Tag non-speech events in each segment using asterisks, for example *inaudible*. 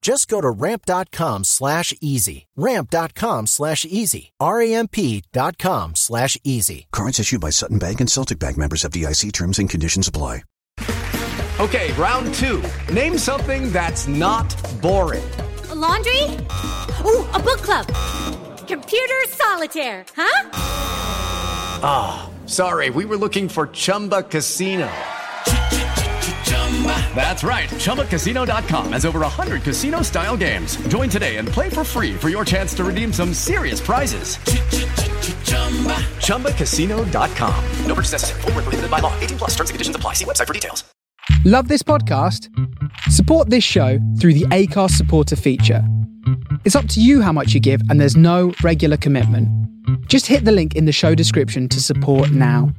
Just go to ramp.com slash easy. Ramp.com slash easy. R-A-M-P dot com slash easy. Cards issued by Sutton Bank and Celtic Bank members of DIC terms and conditions apply. Okay, round two. Name something that's not boring. A laundry? Ooh, a book club. Computer solitaire, huh? Ah, oh, sorry, we were looking for Chumba Casino. That's right. ChumbaCasino.com has over 100 casino style games. Join today and play for free for your chance to redeem some serious prizes. ChumbaCasino.com. No purchase necessary. Full prohibited by law. 18 plus terms and conditions apply. See website for details. Love this podcast? Support this show through the Acast supporter feature. It's up to you how much you give, and there's no regular commitment. Just hit the link in the show description to support now.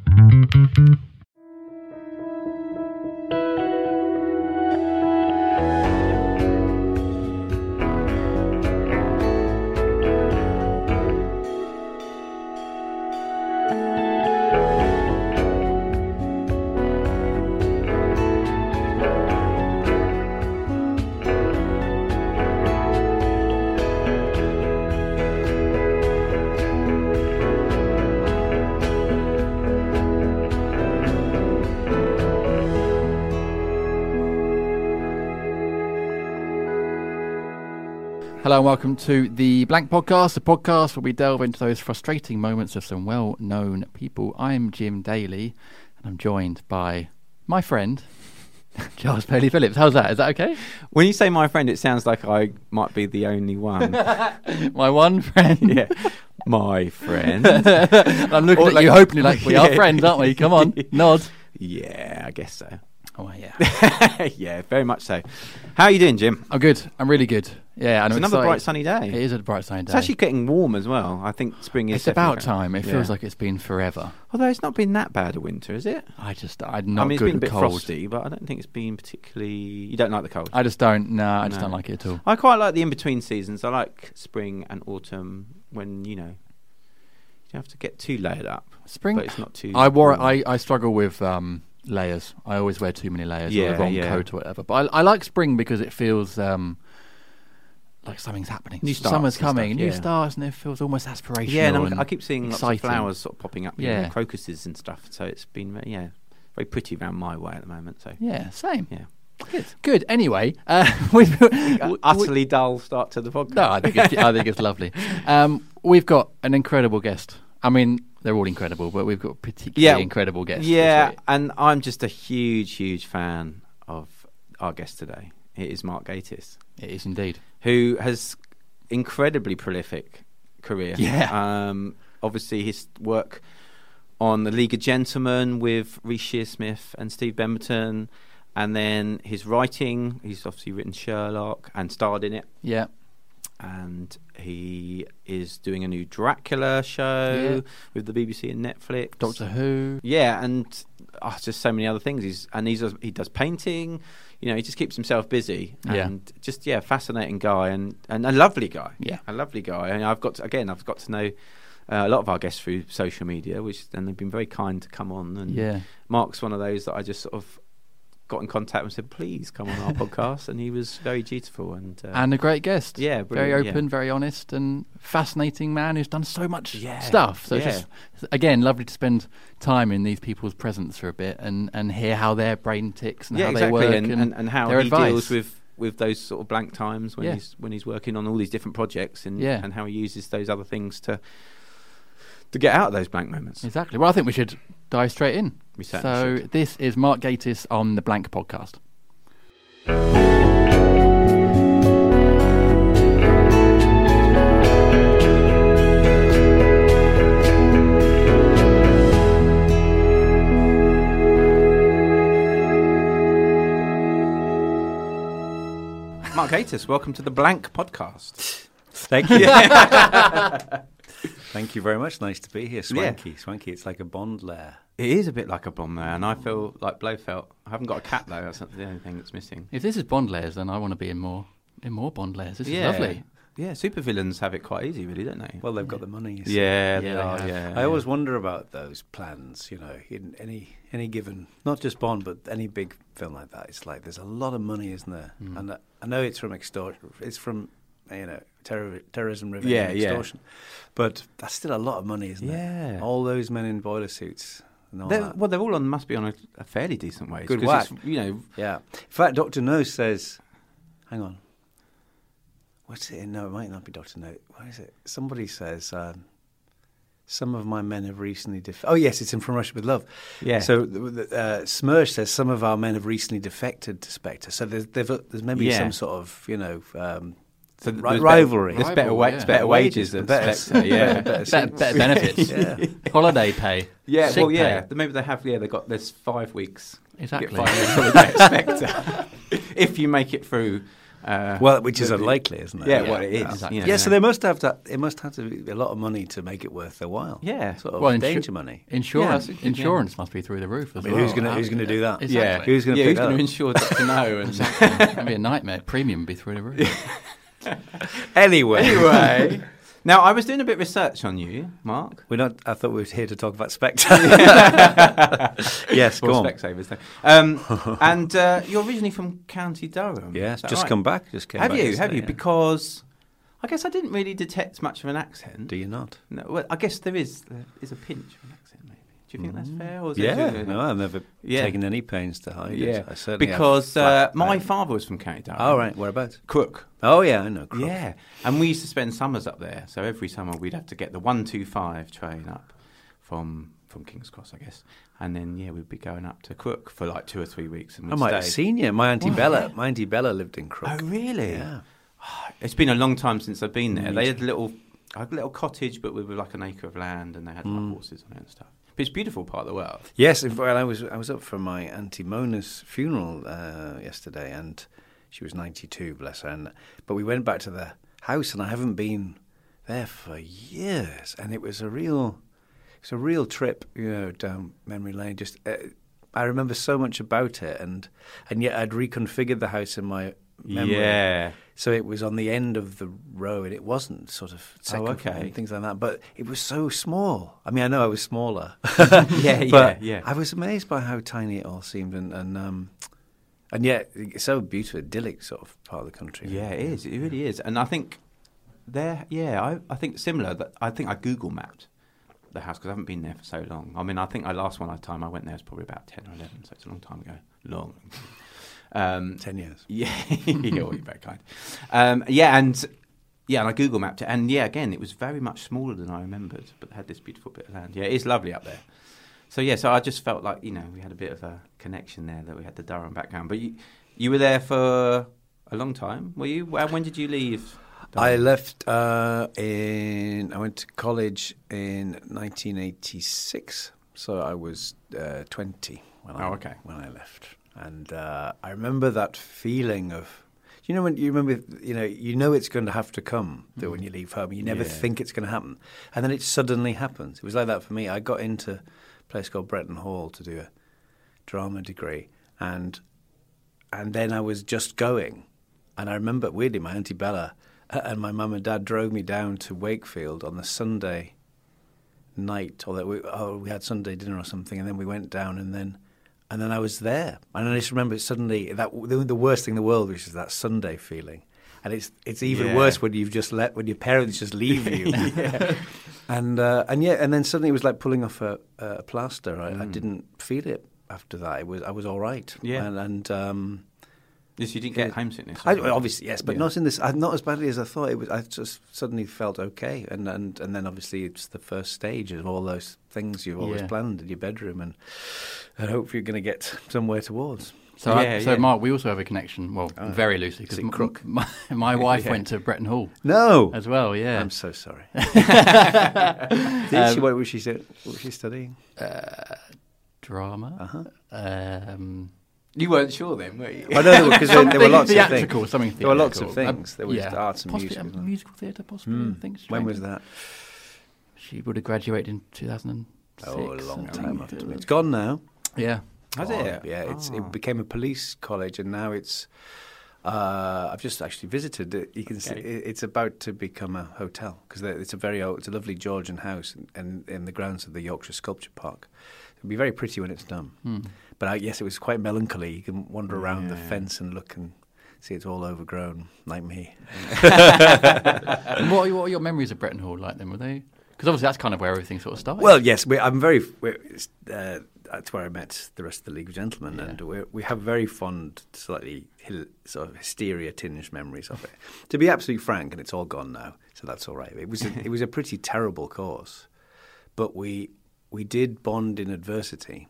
Hello and welcome to the Blank Podcast, the podcast where we delve into those frustrating moments of some well known people. I'm Jim Daly and I'm joined by my friend, *laughs* Giles Paley-Phillips. How's that? Is that okay? When you say my friend, it sounds like I might be the only one. *laughs* my one friend. yeah. My friend. *laughs* I'm looking Or at like- you hoping like we are friends, aren't we? Come on, nod. yeah, I guess so. Oh yeah, yeah, very much so. How are you doing, Jim? I'm good. I'm really good. Yeah, and It's I'm another excited. bright sunny day. It is a bright sunny day. It's actually getting warm as well. I think spring is. It's about definitely- time. It Yeah. feels like it's been forever. Although it's not been that bad a winter, is it? I just, I'm not I mean, it's good been a bit cold. frosty, but I don't think it's been particularly. You don't like the cold. I just don't. No, I just No. don't like it at all. I quite like the in between seasons. I like spring and autumn when you know you don't have to get too layered up. Spring. but it's not too. I wore. I, I struggle with um, layers. I always wear too many layers or the wrong yeah. coat or whatever. But I, I like spring because it feels um, like something's happening. New starts Summer's coming, stuff, new yeah. starts, and it feels almost aspirational. Yeah, and, and I keep seeing lots of flowers sort of popping up. you know, Yeah. crocuses and stuff. So it's been yeah, very pretty around my way at the moment. So Yeah, same. yeah, Good. Good. Anyway, uh, *laughs* we've we- utterly dull start to the podcast. No, I think it's, I think it's lovely. Um, we've got an incredible guest. I mean, they're all incredible, but we've got a particularly Yeah. incredible guest. this Yeah, and I'm just a huge, huge fan of our guest today. It is Mark Gatiss, it is indeed. who has incredibly prolific career. Yeah. Um, obviously, his work on the League of Gentlemen with Reece Shearsmith and Steve Pemberton, and then his writing. He's obviously written Sherlock and starred in it. Yeah. And he is doing a new Dracula show Yeah. with the BBC and Netflix. Doctor Who. Yeah, and oh, just so many other things. He's and he's he does painting. You know, he just keeps himself busy Yeah. and just yeah, fascinating guy and, and a lovely guy. Yeah. a lovely guy. And I've got to, again, I've got to know uh, a lot of our guests through social media, which and they've been very kind to come on. And Yeah. Mark's one of those that I just sort of got in contact and said, please come on our *laughs* podcast, and he was very dutiful and uh, And a great guest. Yeah, very brilliant, yeah. open, very honest, and fascinating man who's done so much Yeah, stuff. So yeah. just again lovely to spend time in these people's presence for a bit and, and hear how their brain ticks and how exactly, they work and, and, and how he advice. deals with with those sort of blank times when he's when he's working on all these different projects and Yeah. and how he uses those other things to to get out of those blank moments. Exactly. Well, I think we should dive straight in. We so this is Mark Gatiss on the Blank Podcast. Mark Gatiss, welcome to the Blank Podcast. *laughs* Thank you. *laughs* Thank you very much. Nice to be here. Swanky, swanky. It's like a Bond lair. It is a bit like a Bond there, and I feel like Blofeld. I haven't got a cat though. That's the only thing that's missing. If this is Bond layers, then I want to be in more in more Bond layers. This yeah. is lovely. Yeah, supervillains have it quite easy, really, don't they? Well, they've got the money. you see. yeah, Yeah, they they are. have. Yeah, I always wonder about those plans. You know, in any any given, not just Bond, but any big film like that. It's like there's a lot of money, isn't there? Mm. And I, I know it's from extortion. It's from you know terror, terrorism, revenge, Yeah, and yeah. extortion. But that's still a lot of money, isn't it? Yeah. All those men in boiler suits. They're, well, they're all on. Must be on a, a fairly decent wage. Good whack. it's, You know, Yeah. In fact, Doctor No says, "Hang on, what's it? No, it might not be Doctor No. What is it? Somebody says." Um, some of my men have recently def- Oh yes, it's in From Russia with Love. Yeah. So uh, Smersh says some of our men have recently defected to Spectre. So there's there's, there's maybe Yeah. some sort of you know um, so ri- there's rivalry. Better, there's better, wa- yeah. better wages than better, Spectre. Yeah, better Better, *laughs* better benefits. *laughs* Yeah. Holiday pay. Yeah, Sick well, yeah. pay. Maybe they have. Yeah, they got. this five weeks. Exactly. Get five weeks holiday *laughs* at Spectre if you make it through. Uh, Well, which is the- unlikely, isn't it? Yeah, well, it is. exactly. you know, Yeah, so they must have to. It must have to be a lot of money to make it worth their while. Yeah. sort of Well, insu- danger money. Insurance, Yeah. insurance must be through the roof as I mean, well. who's gonna- who's gonna do that? Exactly. Yeah, Who's gonna yeah, pick who's that going to insure Doctor No? And That'd be a nightmare. Premium would be through the roof. *laughs* Anyway, anyway, *laughs* now I was doing a bit of research on you, Mark. we're not. I thought we were here to talk about Spectre. *laughs* yes, Or go on. Specsavers, though. Um, and uh, you're originally from County Durham. Yes, just right? come back. Just came Have back you? yesterday, Have you? yeah. Because I guess I didn't really detect much of an accent. Do you not? No, well, I guess there is there is a pinch of an accent, maybe. Do you think that's fair? Or is Yeah, just- no, I've never Yeah. taken any pains to hide yeah. it. I certainly because uh, my father was from County Durham. Oh right, whereabouts? Crook. Oh yeah, I know. Crook. Yeah, and we used to spend summers up there. So every summer we'd have to get the one two five train up from from King's Cross, I guess, and then yeah, we'd be going up to Crook for like two or three weeks. And I we'd might have stay. seen you. My auntie Bella. My auntie Bella lived in Crook. Oh really? Yeah. *sighs* It's been a long time since I've been there. They had a little, a little cottage, but with like an acre of land, and they had Mm. like horses on it and stuff. It's a beautiful part of the world. Yes, well, I was I was up for my auntie Mona's funeral uh, yesterday, and she was ninety two, bless her. And but we went back to the house, and I haven't been there for years, and it was a real, it's a real trip, you know, down memory lane. Just uh, I remember so much about it, and and yet I'd reconfigured the house in my memory. Yeah. So it was on the end of the row, and it wasn't sort of second Oh, okay. and things like that. But it was so small. I mean, I know I was smaller. *laughs* Yeah, *laughs* but yeah, yeah. I was amazed by how tiny it all seemed, and and, um, and yet it's so beautiful, idyllic sort of part of the country. Yeah, it is. It really is. And I think there, yeah, I, I think similar. That I think I Google mapped the house because I haven't been there for so long. I mean, I think I last one at time I went there was probably about ten or eleven, so it's a long time ago. Long. *laughs* Um, ten years. *laughs* Yeah, you're very kind. Um, yeah, and yeah, and I Google mapped it, and yeah, again, it was very much smaller than I remembered, but had this beautiful bit of land. Yeah, it is lovely up there. So yeah, so I just felt like you know we had a bit of a connection there that we had the Durham background. But you, you were there for a long time, were you? When did you leave? I left uh, in. I went to college in 1986, so I was uh, 20 when I Oh, okay. when I left, and uh, I remember that feeling of. You know when you remember, you know, you know it's going to have to come. That when you leave home, you never Yeah. think it's going to happen, and then it suddenly happens. It was like that for me. I got into a place called Bretton Hall to do a drama degree, and and then I was just going. And I remember, weirdly, my Auntie Bella and my mum and dad drove me down to Wakefield on the Sunday night, or that we, oh, we had Sunday dinner or something, and then we went down, and then and then I was there. And I just remember suddenly that the, the worst thing in the world, which is that Sunday feeling. And it's it's even Yeah. worse when you've just let when your parents just leave you. *laughs* *laughs* And uh, and yeah, and then suddenly it was like pulling off a, a plaster. I, I didn't feel it after that. It was I was all right. Yeah. And, and um, Yes, you didn't get homesickness. I, obviously, yes, but Yeah. not in this. uh, Not as badly as I thought. It was. I just suddenly felt okay, and and and then obviously it's the first stage of all those things you've always Yeah. planned in your bedroom, and and hope you're going to get somewhere towards. So, I- Yeah, so. Mark, we also have a connection. Well, Oh. very loosely because Crook? *laughs* my, my *laughs* wife went to Bretton Hall No, as well. Yeah, I'm so sorry. *laughs* Um, she? What was she? What was she studying? drama. Uh-huh. Um, You weren't sure then, were you? I know because there, there were something lots of theatrical, things. something There were lots of theatrical. things. There was yeah. arts and possibly, music. um, musical theatre, possibly. Mm. I think. When was that? She would have graduated in 2006. Oh, a long time after me. It's gone now. Yeah. Has Oh, it? Yeah, it's, Oh. it became a police college, and now it's. Uh, I've just actually visited it. You can see Okay. it, it's about to become a hotel because it's a very old, it's a lovely Georgian house, and, and in the grounds of the Yorkshire Sculpture Park. It'll be very pretty when it's done. Hmm. But uh, yes, it was quite melancholy. You can wander around the fence and look and see it's all overgrown, like me. *laughs* What, are, what are your memories of Bretton Hall like then? Were they? Because obviously that's kind of where everything sort of started. Well, yes, we, I'm very. Uh, that's where I met the rest of the League of Gentlemen, Yeah. and we're, we have very fond, slightly hil- sort of hysteria tinged memories of it. to be absolutely frank, and it's all gone now, so that's all right. It was a, it was a pretty terrible course, but we we did bond in adversity.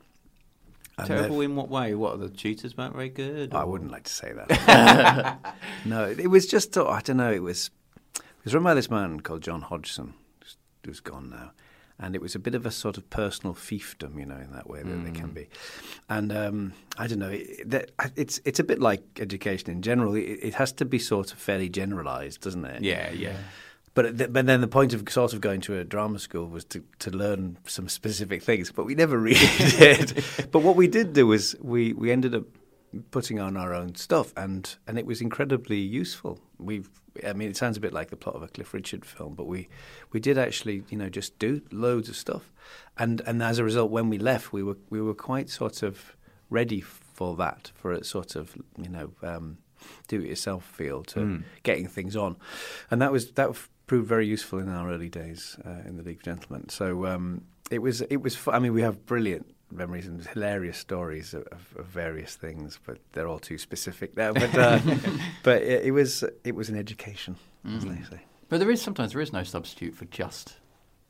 And Terrible in what way? What the tutors weren't very good? I wouldn't like to say that. *laughs* *laughs* no, it was just I don't know. It was it was run by this man called John Hodgson, who's, gone now, and it was a bit of a sort of personal fiefdom, you know, in that way that they can be. And um, I don't know. It, that, it's it's a bit like education in general. It, it has to be sort of fairly generalised, doesn't it? Yeah, yeah. But th- but then the point of sort of going to a drama school was to, to learn some specific things, but we never *laughs* really did. But what we did do was we, we ended up putting on our own stuff, and, and it was incredibly useful. We I mean, it sounds a bit like the plot of a Cliff Richard film, but we we did actually you know just do loads of stuff, and and as a result, when we left, we were we were quite sort of ready for that for a sort of you know. Um, do it yourself feel to getting things on, and that was that proved very useful in our early days uh, in the League of Gentlemen. So um, it was it was. I mean, we have brilliant memories and hilarious stories of, of, of various things, but they're all too specific now. But uh, *laughs* but it, it was it was an education, as they say. But there is sometimes there is no substitute for just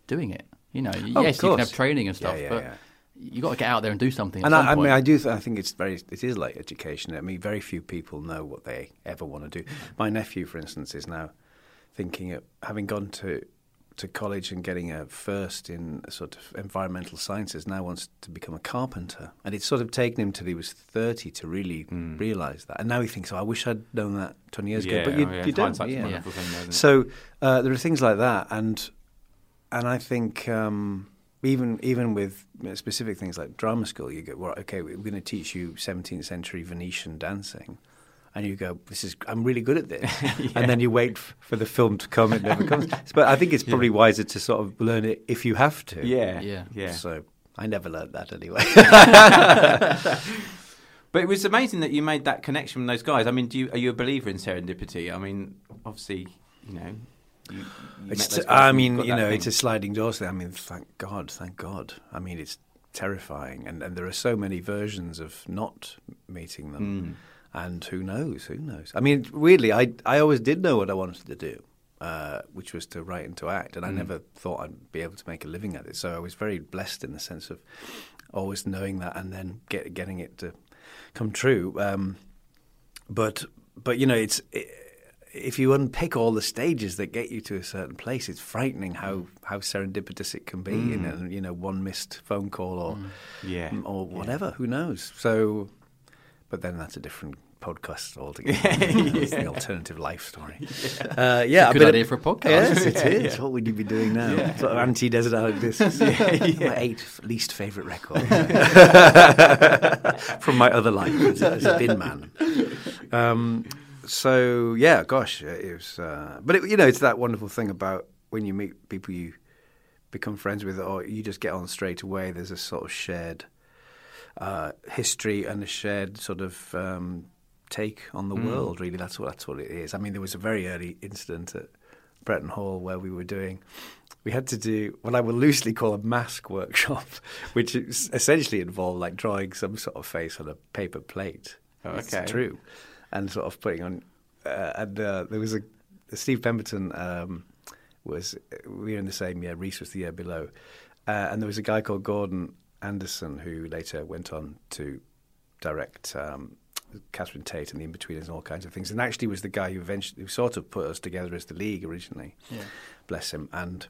doing it. You know, Oh, yes, you can have training and stuff, yeah, but yeah. you got to get out there and do something. At And some I, I mean, I do. Th- I think it's very. It is like education. I mean, very few people know what they ever want to do. My nephew, for instance, is now thinking of having gone to to college and getting a first in sort of environmental sciences. Now wants to become a carpenter, and it's sort of taken him till he was thirty to really realise that. And now he thinks, "Oh, I wish I'd known that twenty years Yeah, ago." But you, oh, yeah, you don't. yeah. thing? So uh, there are things like that, and and I think um, even even with specific things like drama school, you go, well, okay, we're going to teach you 17th century Venetian dancing. And you go, this is, I'm really good at this. *laughs* And then you wait f- for the film to come, it never comes. *laughs* But I think it's probably wiser to sort of learn it if you have to. Yeah, Yeah. yeah. So I never learned that anyway. *laughs* But it was amazing that you made that connection with those guys. I mean, do you, are you a believer in serendipity? I mean, obviously, you know. You, you It's those t- guys I mean, you know, thing. it's a sliding door. I mean, thank God, thank God. I mean, it's terrifying, and, and there are so many versions of not meeting them. Hmm. And who knows? Who knows? I mean, weirdly, I I always did know what I wanted to do, uh, which was to write and to act, and I never thought I'd be able to make a living at it. So I was very blessed in the sense of always knowing that, and then get, getting it to come true. Um, but but you know, it's. if you unpick all the stages that get you to a certain place, it's frightening how, how serendipitous it can be. In a, you know, one missed phone call or Yeah, or whatever. Who knows? So, but then that's a different podcast altogether. *laughs* It's the alternative life story. *laughs* Uh, yeah, a good idea for a podcast. Yes, it is. What would you be doing now? Sort of anti-desert island discs. *laughs* My eight least favourite record from my other life as, a- as a bin man. Um, so yeah, gosh, it was. Uh, but it, you know, it's that wonderful thing about when you meet people you become friends with, or you just get on straight away. There's a sort of shared uh, history and a shared sort of um, take on the world. Really, that's what that's what it is. I mean, there was a very early incident at Bretton Hall where we were doing. We had to do what I will loosely call a mask workshop, *laughs* which essentially involved like drawing some sort of face on a paper plate. Oh, It's okay. true. and sort of putting on. Uh, and uh, there was a Steve Pemberton um, was we were in the same year. Reece was the year below, uh, and there was a guy called Gordon Anderson who later went on to direct um, Catherine Tate and the Inbetweeners and all kinds of things. And actually was the guy who eventually who sort of put us together as the league originally. Yeah. Bless him. And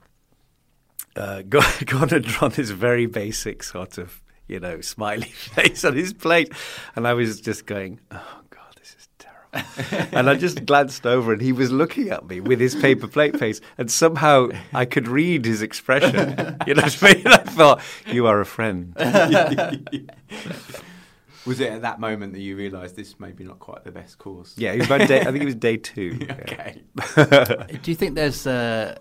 uh, *laughs* Gordon had drawn this very basic sort of you know smiley *laughs* face on his plate, and I was just going, oh god, this is terrible. *laughs* and I just glanced over, and he was looking at me with his paper plate face, and somehow I could read his expression. You know what I mean? *laughs* I thought, you are a friend. *laughs* Was it at that moment that you realised this maybe not quite the best course? Yeah, it was about day, I think it was day two. okay. Do you think there's uh,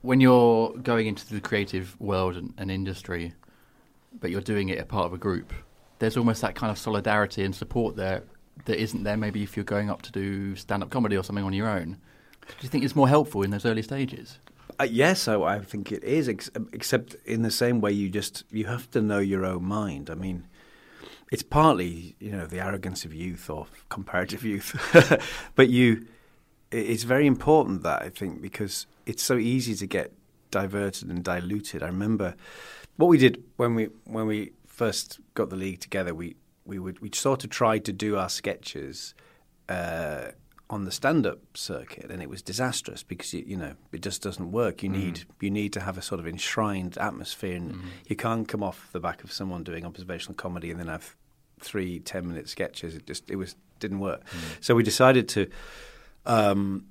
when you're going into the creative world and, and industry, but you're doing it a part of a group? There's almost that kind of solidarity and support there that isn't there. Maybe if you're going up to do stand-up comedy or something on your own. Do you think it's more helpful in those early stages? Uh, yes, I, I think it is. Ex- except in the same way, you just you have to know your own mind. I mean, it's partly you know the arrogance of youth or comparative youth, *laughs* but you. It's very important that I think because it's so easy to get diverted and diluted. I remember what we did when we when we first got the league together. We we would we sort of tried to do our sketches. Uh, on the stand-up circuit, and it was disastrous because you, you know it just doesn't work. You need you need to have a sort of enshrined atmosphere, and you can't come off the back of someone doing observational comedy and then have three ten-minute sketches. It just it was didn't work. So we decided to um,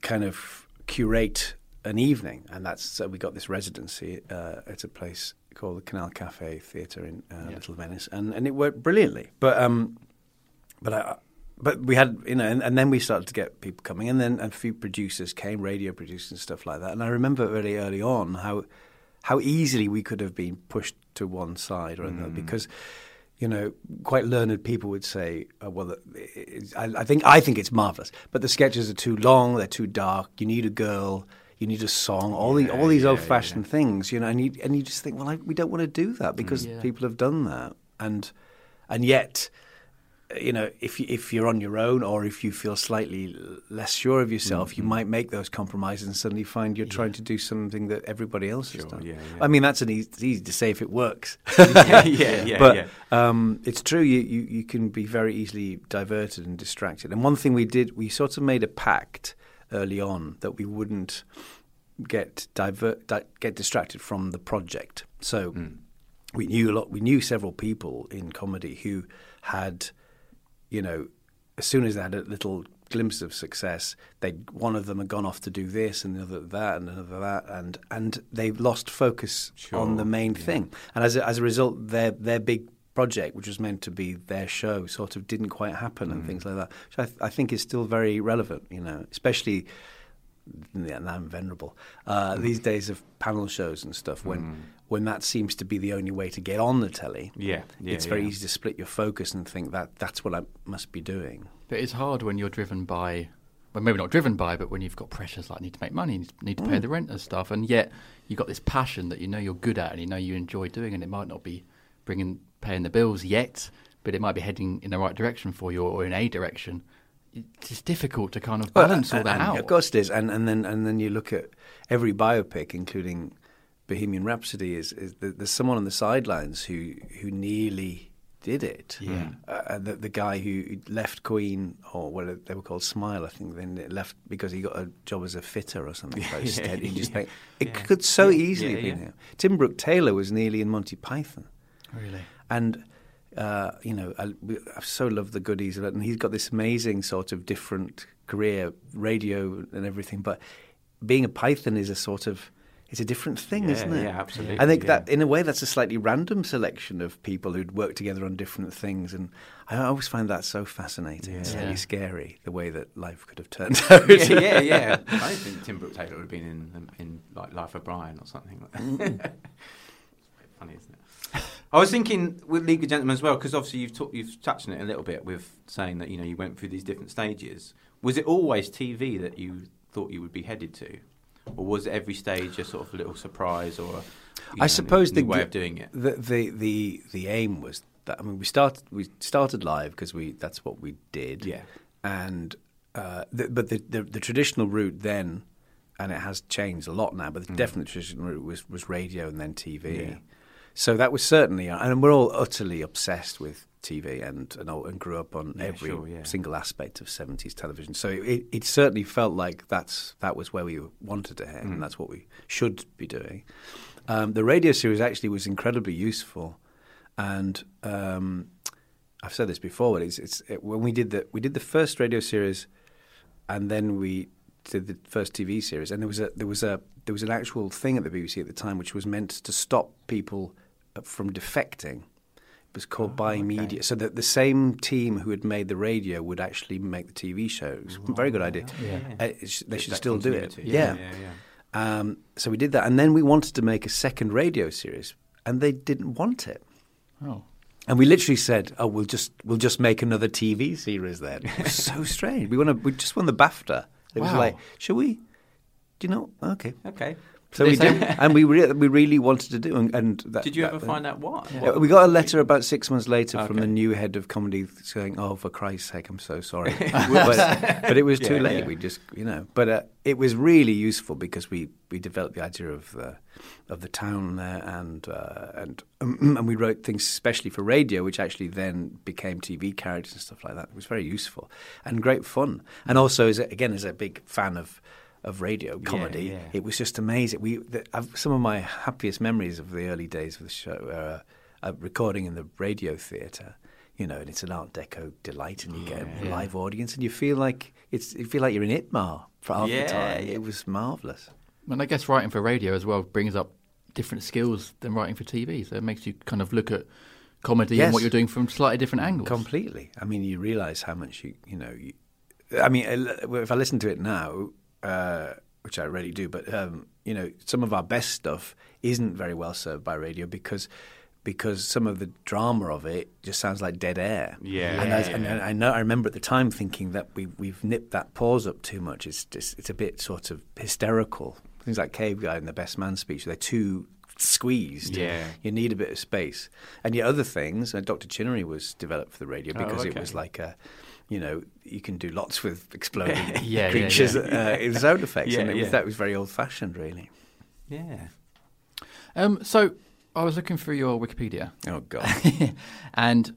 kind of curate an evening, and that's so we got this residency uh, at a place called the Canal Cafe Theatre in uh, Little Venice, and and it worked brilliantly. But um, but I, but we had you know, and, and then we started to get people coming, and then a few producers came, radio producers and stuff like that. And I remember very early on how how easily we could have been pushed to one side or another because. You know, quite learned people would say, uh, "Well, I, I think I think it's marvelous, but the sketches are too long. They're too dark. You need a girl. You need a song. All the all these old-fashioned things, you know." And you and you just think, "Well, I, we don't want to do that because Yeah. people have done that." And and yet, you know, if you, if you're on your own or if you feel slightly less sure of yourself, Mm-hmm. you might make those compromises and suddenly find you're trying to do something that everybody else has done. yeah, yeah. I mean, that's an easy, it's easy to say if it works. *laughs* yeah, yeah, *laughs* yeah. but yeah. Um, it's true. You, you you can be very easily diverted and distracted. And one thing we did, we sort of made a pact early on that we wouldn't get divert di- get distracted from the project. So Hmm. we knew a lot. We knew several people in comedy who had, you know, as soon as they had a little glimpse of success, they one of them had gone off to do this and another that and another that, and and they've lost focus on the main thing. And as a, as a result, their their big project, which was meant to be their show, sort of didn't quite happen and mm. things like that. Which I, th- I think is still very relevant, you know, especially yeah, now I'm venerable. Uh, mm. these days of panel shows and stuff, when mm. when that seems to be the only way to get on the telly, Yeah, yeah, it's very yeah. easy to split your focus and think that that's what I must be doing. But it's hard when you're driven by, well, maybe not driven by, but when you've got pressures like need to make money, need to, need to pay the rent and stuff, and yet you've got this passion that you know you're good at and you know you enjoy doing, and it might not be bringing paying the bills yet, but it might be heading in the right direction for you or in a direction. It's difficult to kind of balance all and, that and out. Of course it is, and and then and then you look at every biopic, including Bohemian Rhapsody. Is, is th- there's someone on the sidelines who who nearly did it. Yeah. uh, the, the guy who left Queen, or what they were called, Smile, I think. Then it left because he got a job as a fitter or something. *laughs* steady. He just think- it could so easily Yeah, have been yeah. him. Tim Brooke Taylor was nearly in Monty Python. Really. And uh, you know, I, I so love the goodies of it, and he's got this amazing sort of different career, radio and everything. But being a Python is a sort of it's a different thing, Yeah, isn't it? yeah, absolutely, I think yeah. that in a way that's a slightly random selection of people who'd worked together on different things, and I always find that so fascinating, and slightly Yeah. scary the way that life could have turned *laughs* out. yeah, yeah, yeah. I think Tim Brooke Taylor would have been in in like Life of Brian or something. like that. *laughs* it's a bit funny, isn't it? I was thinking with League of Gentlemen as well, because obviously you've talk, you've touched on it a little bit with saying that you know you went through these different stages. Was it always TV that you thought you would be headed to, or was every stage a sort of little surprise or? A, you know, I suppose new the way of doing it. The the the, the aim was that I mean we started we started live because we that's what we did. Yeah. and uh, the, but the, the the traditional route then, and it has changed a lot now. But the definite traditional route was was radio and then TV. Yeah. So that was certainly, and we're all utterly obsessed with TV and and, all, and grew up on Yeah, every sure, yeah. single aspect of seventies television. So it, it certainly felt like that's that was where we wanted to head, Mm. and that's what we should be doing. Um, the radio series actually was incredibly useful, and um, I've said this before, but it's, it's it, when we did the we did the first radio series, and then we did the first TV series, and there was a there was a there was an actual thing at the BBC at the time which was meant to stop people uh, from defecting. It was called Bi-Media. So that the same team who had made the radio would actually make the TV shows. Very good idea. Uh, it sh- they should still do it. Yeah. yeah, yeah. Um, so we did that, and then we wanted to make a second radio series, and they didn't want it. Oh. And we literally said, "Oh, we'll just we'll just make another TV series then." It was so *laughs* strange. We won a, we just won the BAFTA. It was like, "Should we?" Do you know? Okay. Okay. So we did, and we re- we really wanted to do. And, and that, Did you that- ever find out why? Yeah, we got a letter about six months later from the new head of comedy saying, "Oh, for Christ's sake, I'm so sorry," *laughs* but, but it was too Yeah, late. yeah. We just, you know, but uh, it was really useful because we, we developed the idea of the of the town there, and uh, and *clears throat* and we wrote things especially for radio, which actually then became TV characters and stuff like that. It was very useful and great fun, and also as a, again as a big fan of. Of radio comedy, yeah. it was just amazing. We the, I've, some of my happiest memories of the early days of the show are uh, recording in the radio theatre. You know, and it's an Art Deco delight, and you get a live audience, and you feel like it's you feel like you're in ITMA for half Yeah, the time. It was marvelous. And I guess writing for radio as well brings up different skills than writing for TV. So it makes you kind of look at comedy Yes. and what you're doing from slightly different angles. Completely. I mean, you realise how much you you know. You, I mean, uh, if I listen to it now, uh, which I really do, but um, you know, some of our best stuff isn't very well served by radio because because some of the drama of it just sounds like dead air. Yeah. and, I, and I know I remember at the time thinking that we we've nipped that pause up too much. It's just it's a bit sort of hysterical. Things like Cave Guy and the Best Man speech, they're too squeezed. Yeah. You need a bit of space. And yet other things, uh, Dr. Chinnery was developed for the radio Oh, because it was like a, you know, you can do lots with exploding *laughs* Yeah, yeah, creatures yeah. Uh, in sound effects. Yeah, and it was, that was very old fashioned, really. Yeah. Um, so I was looking through your Wikipedia, Oh, God. *laughs* and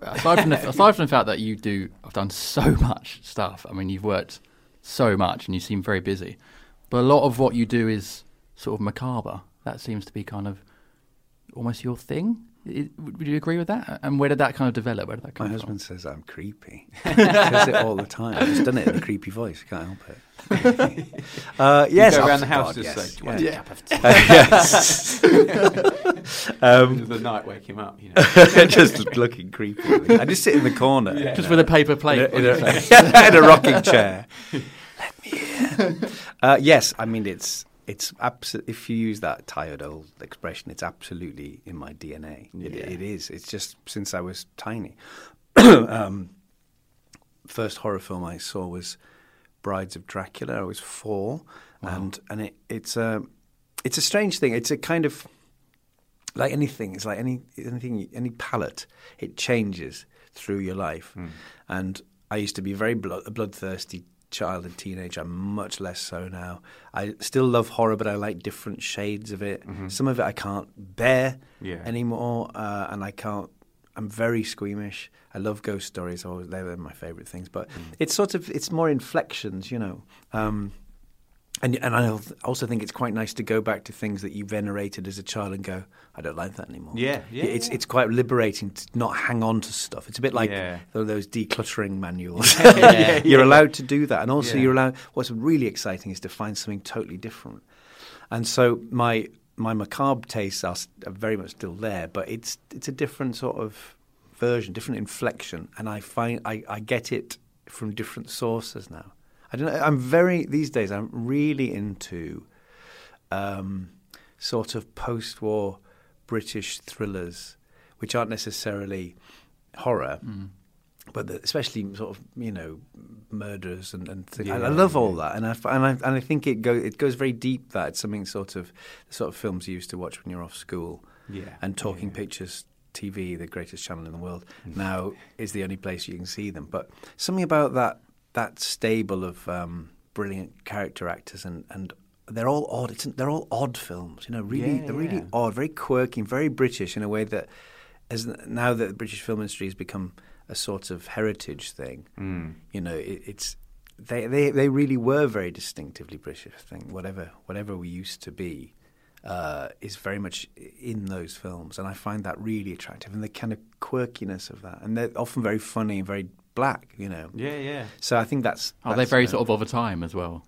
aside from the, aside from the fact that you do, I've done so *laughs* much stuff. I mean, you've worked so much, and you seem very busy. But a lot of what you do is sort of macabre. That seems to be kind of almost your thing. I- Would you agree with that? And where did that kind of develop? Where did that My come from? My husband says I'm creepy. *laughs* he says it all the time. I've just done it in a creepy voice. Can't help it. *laughs* uh, yes. go oh, around the house God, just yes, say, "Do you want yeah. a cup of tea?" *laughs* yes. um, the night wake him up, you know. just looking creepy. I just sit in the corner. Just with a paper plate. in a, in a, in a rocking chair. Let me in. Uh, yes, I mean it's it's abso- if you use that tired old expression, it's absolutely in my DNA. It, Yeah. it is. It's just since I was tiny. *coughs* um, first horror film I saw was Brides of Dracula. I was four, and and it, it's a it's a strange thing. It's a kind of like anything. It's like any anything any palette. It changes through your life, and I used to be very blood, bloodthirsty child and teenager. I'm much less so now. I still love horror, but I like different shades of it. Some of it I can't bear Yeah. anymore, uh, and I can't. I'm very squeamish. I love ghost stories. Always, they're my favourite things. But it's sort of it's more inflections, you know. Um, and and I also think it's quite nice to go back to things that you venerated as a child and go, I don't like that anymore. Yeah, yeah, It's yeah. it's quite liberating to not hang on to stuff. It's a bit like Yeah. those decluttering manuals. *laughs* *laughs* Yeah. you're allowed to do that, and also you're allowed. What's really exciting is to find something totally different. And so my my macabre tastes are, are very much still there, but it's it's a different sort of version, different inflection, and I find I, I get it from different sources now. I don't know. I'm very these days. I'm really into um, sort of post-war British thrillers, which aren't necessarily horror, but the, especially sort of you know murders and, and things. I, I Yeah, love all that, and I and I, and I think it go it goes very deep. That it's something sort of the sort of films you used to watch when you're off school, Yeah, and talking yeah. pictures TV, the greatest channel in the world, Mm. now is the only place you can see them. But something about that that stable of um, brilliant character actors and and they're all odd. It's, they're all odd films, you know. Really, Yeah, they're really yeah. odd, very quirky, and very British in a way that, as now that the British film industry has become a sort of heritage thing, Mm. you know, it, it's they, they they really were very distinctively British. I think whatever whatever we used to be uh, is very much in those films, and I find that really attractive, and the kind of quirkiness of that, and they're often very funny and very black, you know. Yeah, yeah. So I think that's. Are they very uh, sort of over time as well?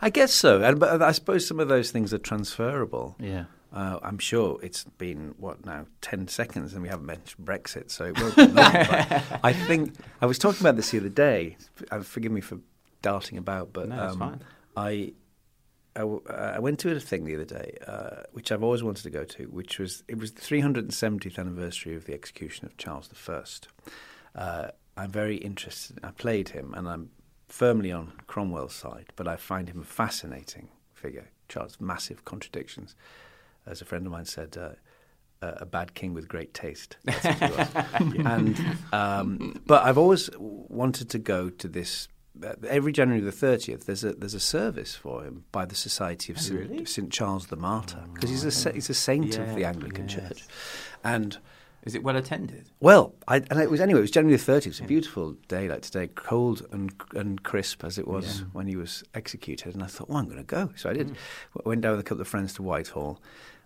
I guess so, and but I suppose some of those things are transferable. Yeah. Uh, I'm sure it's been what now ten seconds, and we haven't mentioned Brexit, so it won't be long. but *laughs* I think I was talking about this the other day. Uh, forgive me for darting about, but No, that's um, fine. I. I, w- uh, I went to a thing the other day, uh, which I've always wanted to go to, which was it was the 370th anniversary of the execution of Charles I. Uh, I'm very interested. I played him, and I'm firmly on Cromwell's side, but I find him a fascinating figure. Charles, massive contradictions. As a friend of mine said, uh, a a bad king with great taste. *laughs* And um, but I've always wanted to go to this. Uh, every January the thirtieth, there's a there's a service for him by the Society of St. really? St. Charles the Martyr because he's a he's a saint of the Anglican yes. Church, and Is it well attended? well, I, and it was anyway. It was January the thirtieth. It's a beautiful day like today, cold and and crisp as it was when he was executed. And I thought, well, I'm going to go. So I did. Mm. W- Went down with a couple of friends to Whitehall,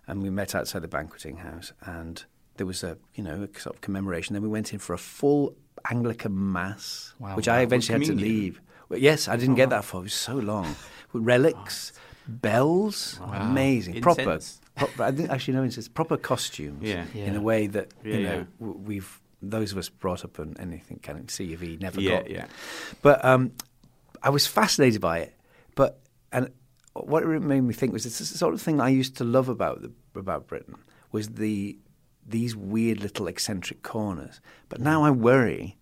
and we met outside the banqueting house. And there was a you know a sort of commemoration. Then we went in for a full Anglican mass, Wow. which I eventually had to leave. Well, yes, I didn't oh, get that far. It was so long. With relics, bells, amazing. Incense? proper I didn't actually know it's proper costumes Yeah. in a way that Yeah, you know yeah. w- we've those of us brought up on anything kind of C of E never Yeah, got. yeah. But um, I was fascinated by it. But and what it made me think was it's the sort of thing I used to love about the, about Britain was the these weird little eccentric corners. But now I worry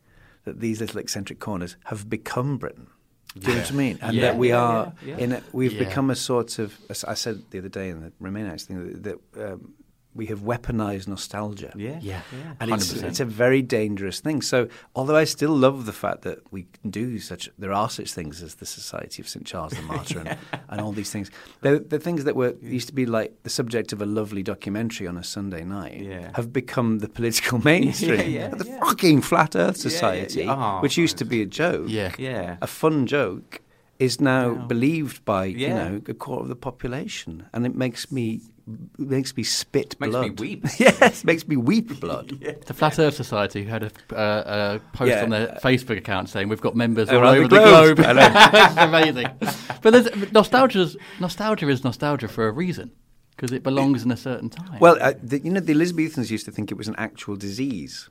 that these little eccentric corners have become Britain. Do you know what I mean? And that we are in a, we've become a sort of as I said the other day in the Remain Remainites thing that, that um, we have weaponized nostalgia. Yeah. Yeah. And it's, it's a very dangerous thing. So, although I still love the fact that we can do such, there are such things as the Society of St. Charles the Martyr and, *laughs* and all these things. They're, they're things that were used to be like the subject of a lovely documentary on a Sunday night Yeah. have become the political *laughs* mainstream. yeah, the yeah. fucking Flat Earth Society, yeah. Oh, which used to be a joke, Yeah. Yeah. a fun joke, is now believed by you know a quarter of the population, and it makes me it makes me spit Makes me blood. weep. *laughs* yes, makes me weep blood. *laughs* The Flat Earth Society who had a, uh, a post Yeah. on their Facebook account saying we've got members all Around over the the globe." globe. It's *laughs* amazing. But nostalgia's, nostalgia is nostalgia for a reason because it belongs in a certain time. Well, uh, the, you know, the Elizabethans used to think it was an actual disease,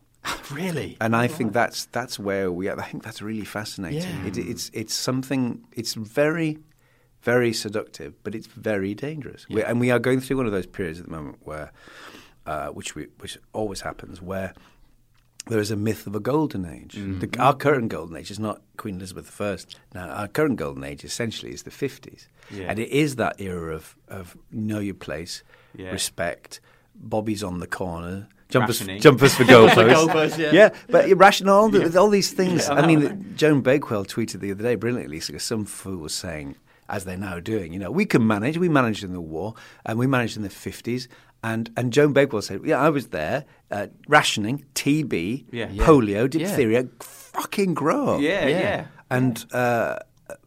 really? and I think that's that's where we. are. I think that's really fascinating. Yeah. It, it's it's something. It's very, very seductive, but it's very dangerous. we and we are going through one of those periods at the moment where, uh, which we which always happens, where there is a myth of a golden age. The, our current golden age is not Queen Elizabeth I. Now, our current golden age essentially is the 50s. Yeah. And it is that era of, of know your place, Yeah. respect, Bobby's on the corner, jumpers, Rationing. jumpers for *laughs* goalposts. goalposts, yeah. but irrational, all, the, all these things. I mean, Joan Bakewell tweeted the other day brilliantly, because some fool was saying, as they're now doing, you know, we can manage. We managed in the war, and we managed in the 50s. And, and Joan Bakewell said, yeah, I was there, uh, rationing, TB, Yeah. Yeah. polio, diphtheria, fucking grow up. Yeah, yeah. And uh,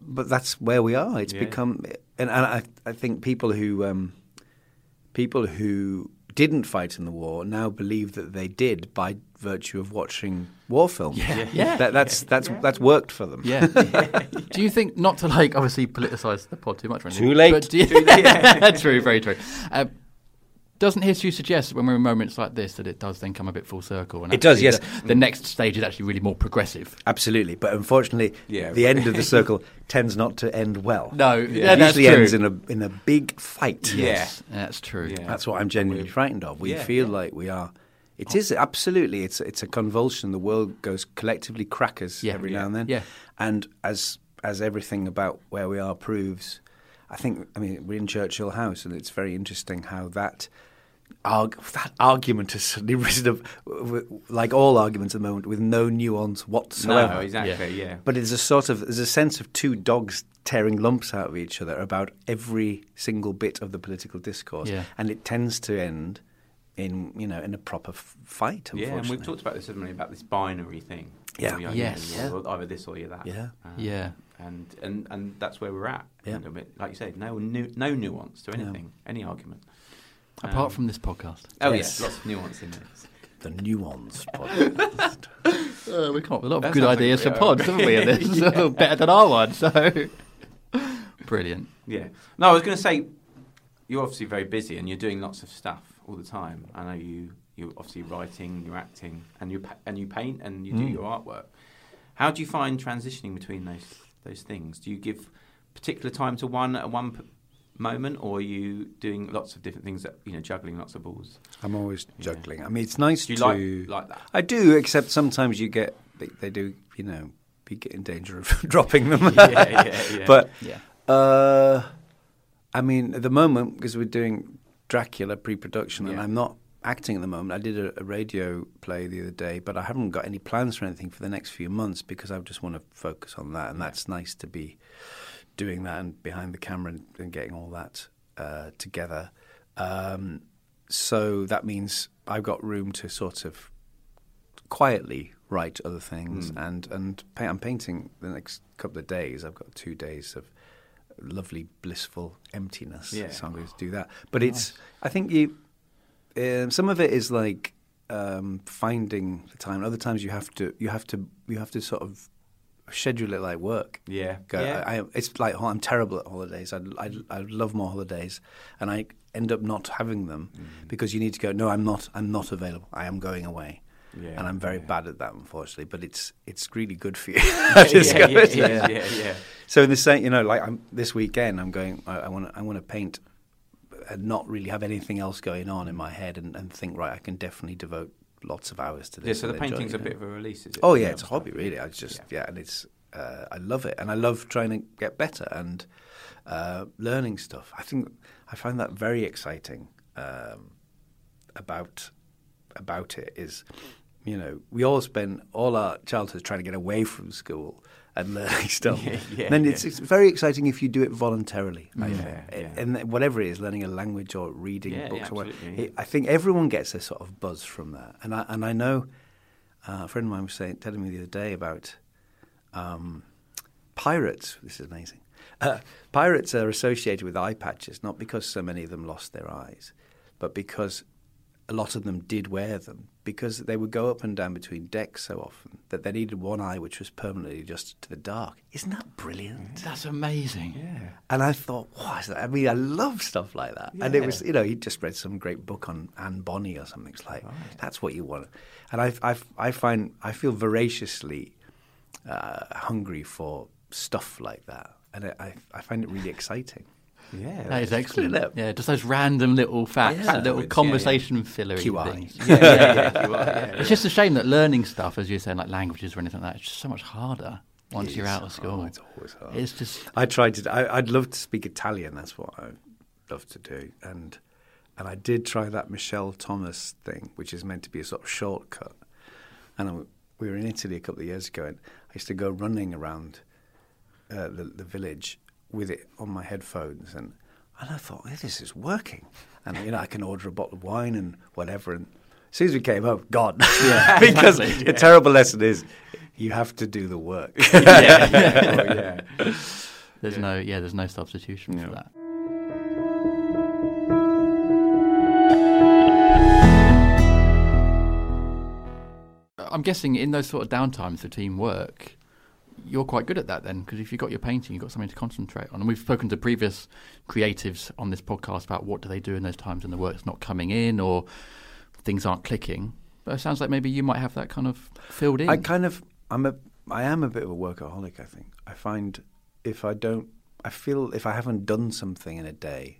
but that's where we are. It's Yeah. become, and, and I, I think people who um, people who didn't fight in the war now believe that they did by virtue of watching war films. Yeah, Yeah. That, that's that's that's worked for them. Yeah. *laughs* do you think not to like obviously politicise the pod too much? or anything, Too late. But do you, *laughs* true, very true. Uh, doesn't history suggest when we're in moments like this that it does then come a bit full circle? And It does, yes. The, the next stage is actually really more progressive. Absolutely, but unfortunately, Yeah. the end of the *laughs* circle tends not to end well. No, it yeah, that's usually true. ends in a in a big fight. Yeah. Yes, that's true. Yeah. That's what I'm genuinely frightened of. We Yeah, feel yeah. like we are. It is absolutely. It's it's a convulsion. The world goes collectively crackers Yeah. every Yeah. now and then. Yeah. And as as everything about where we are proves, I think. I mean, we're in Churchill House, and it's very interesting how that arg- that argument has suddenly *laughs* risen up, w- w- like all arguments at the moment, with no nuance whatsoever. No, exactly. Yeah. But there's a sort of there's a sense of two dogs tearing lumps out of each other about every single bit of the political discourse, Yeah. and it tends to end in you know in a proper f- fight. Yeah, and we've talked about this, haven't we, about this binary thing. Yeah. You know, Yes. you're Either this or you're that. Yeah. Um, Yeah. And, and and that's where we're at. Yeah. Bit. Like you said, no nu- no nuance to anything, any argument. Apart Um, from this podcast. Oh Yes. yes, lots of nuance in this. the nuance *laughs* podcast. *laughs* Uh, we come up with a lot of That good sounds like ideas a for pods, haven't we? And this *laughs* better than our one. So brilliant. Yeah. No, I was going to say, you're obviously very busy and you're doing lots of stuff all the time. I know you. You're obviously writing, you're acting, and you pa- and you paint and you do Mm. your artwork. How do you find transitioning between those those things? Do you give particular time to one at one p- moment, or are you doing lots of different things? That you know, juggling lots of balls. I'm always juggling. I mean, it's nice Do you to like like that? I do, except sometimes you get they, they do, you know, you get in danger of *laughs* dropping them. Yeah, yeah, yeah. *laughs* But Yeah. uh, I mean, at the moment because we're doing Dracula pre-production, and I'm not acting at the moment. I did a, a radio play the other day, but I haven't got any plans for anything for the next few months because I just want to focus on that, and that's nice to be doing that and behind the camera and, and getting all that uh, together. Um, so that means I've got room to sort of quietly write other things Hmm. and and pa- I'm painting the next couple of days. I've got two days of lovely blissful emptiness. Yeah. So I'm going to do that. But it's I think you um, some of it is like um, finding the time. Other times you have to you have to you have to sort of schedule it like work. Yeah. Go, Yeah. I, I, it's like I'm terrible at holidays. I, I, I love more holidays, and I end up not having them Mm. because you need to go. No, I'm not. I'm not available. I am going away, Yeah, and I'm very yeah. bad at that, unfortunately. But it's it's really good for you. *laughs* *laughs* Yeah, yeah, yeah, yeah. So in the same, you know, like I'm, this weekend, I'm going. I want. I want to paint and not really have anything else going on in my head, and, and think right. I can definitely devote lots of hours to this. Yeah, so the and enjoy painting's a you bit of a release, is it? Oh yeah, it's a hobby really. I just Yeah. yeah, and it's uh, I love it, and I love trying to get better and uh, learning stuff. I think I find that very exciting um, about about it. Is you know we all spend all our childhood trying to get away from school and *laughs* learning stuff. Yeah, yeah, then yeah. it's, it's very exciting if you do it voluntarily. I Yeah, yeah. and whatever it is, learning a language or reading books or whatever. absolutely, yeah. It- I think everyone gets a sort of buzz from that, and I and I know uh, a friend of mine was saying, telling me the other day about um, pirates. This is amazing. Uh, pirates are associated with eye patches, not because so many of them lost their eyes, but because a lot of them did wear them because they would go up and down between decks so often that they needed one eye which was permanently adjusted to the dark. Isn't that brilliant? That's amazing. Yeah. And I thought, wow, is that? I mean, I love stuff like that. Yeah. And it was, you know, he just read some great book on Anne Bonny or something. It's like, that's what you want. And I, I, I find, I feel voraciously uh, hungry for stuff like that. And I, I, I find it really exciting. Yeah. That is excellent. Yeah, just those random little facts, Yeah. little Yeah, yeah. conversation filler things. yeah, yeah, yeah, *laughs* yeah, It's just a shame that learning stuff, as you're saying, like languages or anything like that, it's just so much harder once you're out of school. Oh, it's always hard. It's just I tried to. I, I'd love to speak Italian. That's what I love to do. And and I did try that Michel Thomas thing, which is meant to be a sort of shortcut. And I, we were in Italy a couple of years ago, and I used to go running around uh, the, the village with it on my headphones, and and I thought, "Yeah, this is working. And you know, I can order a bottle of wine and whatever. And as soon as we came home, gone. Yeah, *laughs* because exactly, the terrible lesson is. You have to do the work. yeah, yeah, *laughs* oh, yeah. there's no yeah, there's no substitution for that. I'm guessing in those sort of downtimes for teamwork, you're quite good at that then, because if you've got your painting, you've got something to concentrate on. And we've spoken to previous creatives on this podcast about what do they do in those times when the work's not coming in or things aren't clicking. But it sounds like maybe you might have that kind of filled in. I kind of, I'm a, I am a bit of a workaholic. I think I find if I don't, I feel if I haven't done something in a day,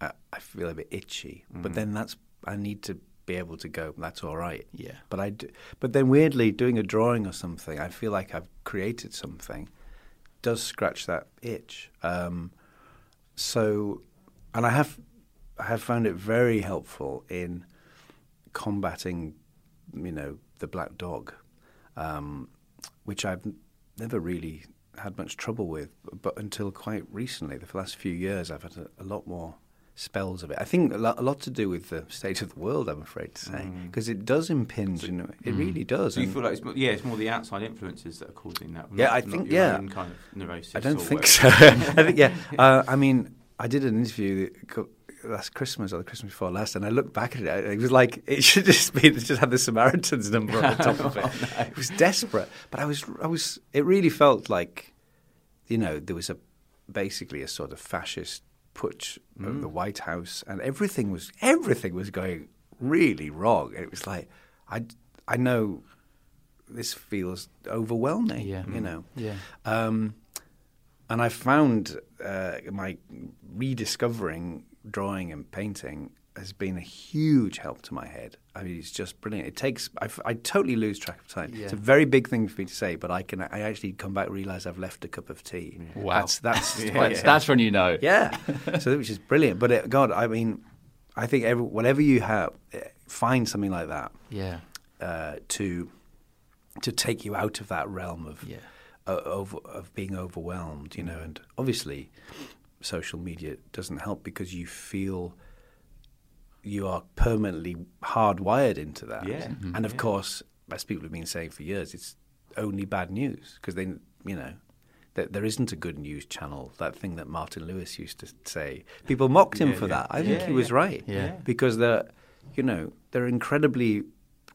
I, I feel a bit itchy. But mm. then that's I need to be able to go. That's all right. Yeah. But I, do, but then weirdly, doing a drawing or something, I feel like I've created something. Does scratch that itch. Um, so, and I have I have found it very helpful in combating, you know, the black dog, um, which I've never really had much trouble with, but until quite recently, the last few years, I've had a, a lot more spells of it. I think a lot, a lot to do with the state of the world. I'm afraid to say, because it does impinge. you know, it really does. So you feel like it's more, yeah, it's more the outside influences that are causing that. Yeah, not- I think- yeah. kind of. I don't think so. *laughs* I think yeah. *laughs* Uh, I mean, I did an interview that last Christmas or the Christmas before last, and I looked back at it. It was like it should just be it just had the Samaritans number on the top of it. *laughs* Oh, It was desperate, but I was I was. It really felt like, you know, there was a basically a sort of fascist putsch of Mm. the White House, and everything was everything was going really wrong. It was like I I know this feels overwhelming. Yeah. you know. Yeah. Um, and I found uh, my rediscovering drawing and painting has been a huge help to my head. I mean, it's just brilliant. It takes—I totally lose track of time. Yeah. It's a very big thing for me to say, but I can I actually come back and realize I've left a cup of tea. Wow. that's that's *laughs* Yeah, That's, that's when you know. yeah. *laughs* so which is brilliant. But it, God, I mean, I think every, whatever you have, eh, find something like that Yeah. uh, to to take you out of that realm of Yeah. uh, over, of being overwhelmed, you know. And obviously, social media doesn't help because you feel you are permanently hardwired into that. Yeah. Mhm. And of Yeah. course, as people have been saying for years, it's only bad news because they, you know. That there isn't a good news channel. That thing that Martin Lewis used to say. People mocked him Yeah, for yeah. that. I think Yeah, he was right. Yeah. Because they're, you know, they're incredibly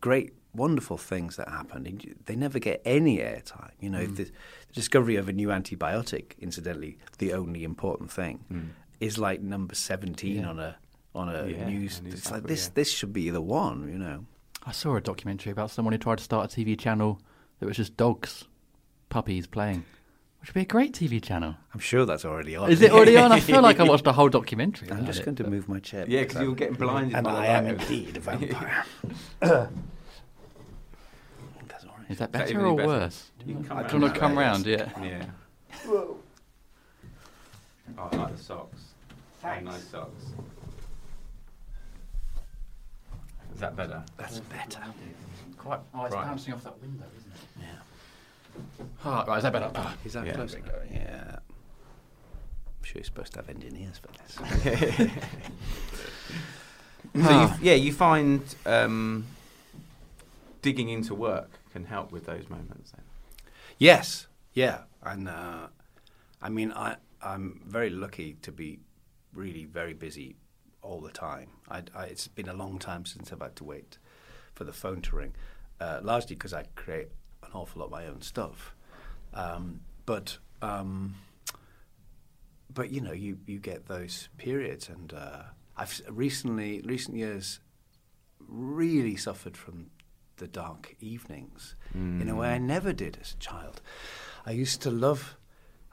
great, wonderful things that happen. and They never get any airtime. You know, the, the discovery of a new antibiotic, incidentally, the only important thing, is like number seventeen on a on a Yeah, news. a news It's like this. yeah. This should be the one. You know. I saw a documentary about someone who tried to start a TV channel that was just dogs, puppies playing, which would be a great TV channel. I'm sure that's already on. Is it already on? I feel like I *laughs* watched a whole documentary. I'm about just it, going to move my chair. Yeah, because you're getting blinded. And by I am indeed a vampire. *laughs* That's all right. Is that better or better? worse? You can come I round do you want to come round? Yeah. Yeah. Oh, I like the socks. Very nice socks. Is that better? That's better. Quite. Oh, it's Right. bouncing off that window, isn't it? Yeah. Oh, right, is that better? Oh. Is that Yeah. closer? Yeah. I'm sure you're supposed to have engineers for this. *laughs* So you, yeah, you find um, digging into work can help with those moments. Then. yes. Yeah. And uh, I mean, I, I'm very lucky to be really very busy all the time. I, I, it's been a long time since I've had to wait for the phone to ring, uh, largely because I create an awful lot of my own stuff. Um, but um, but you know, you, you get those periods, and uh, I've recently, recent years, really suffered from the dark evenings in a way I never did as a child. I used to love,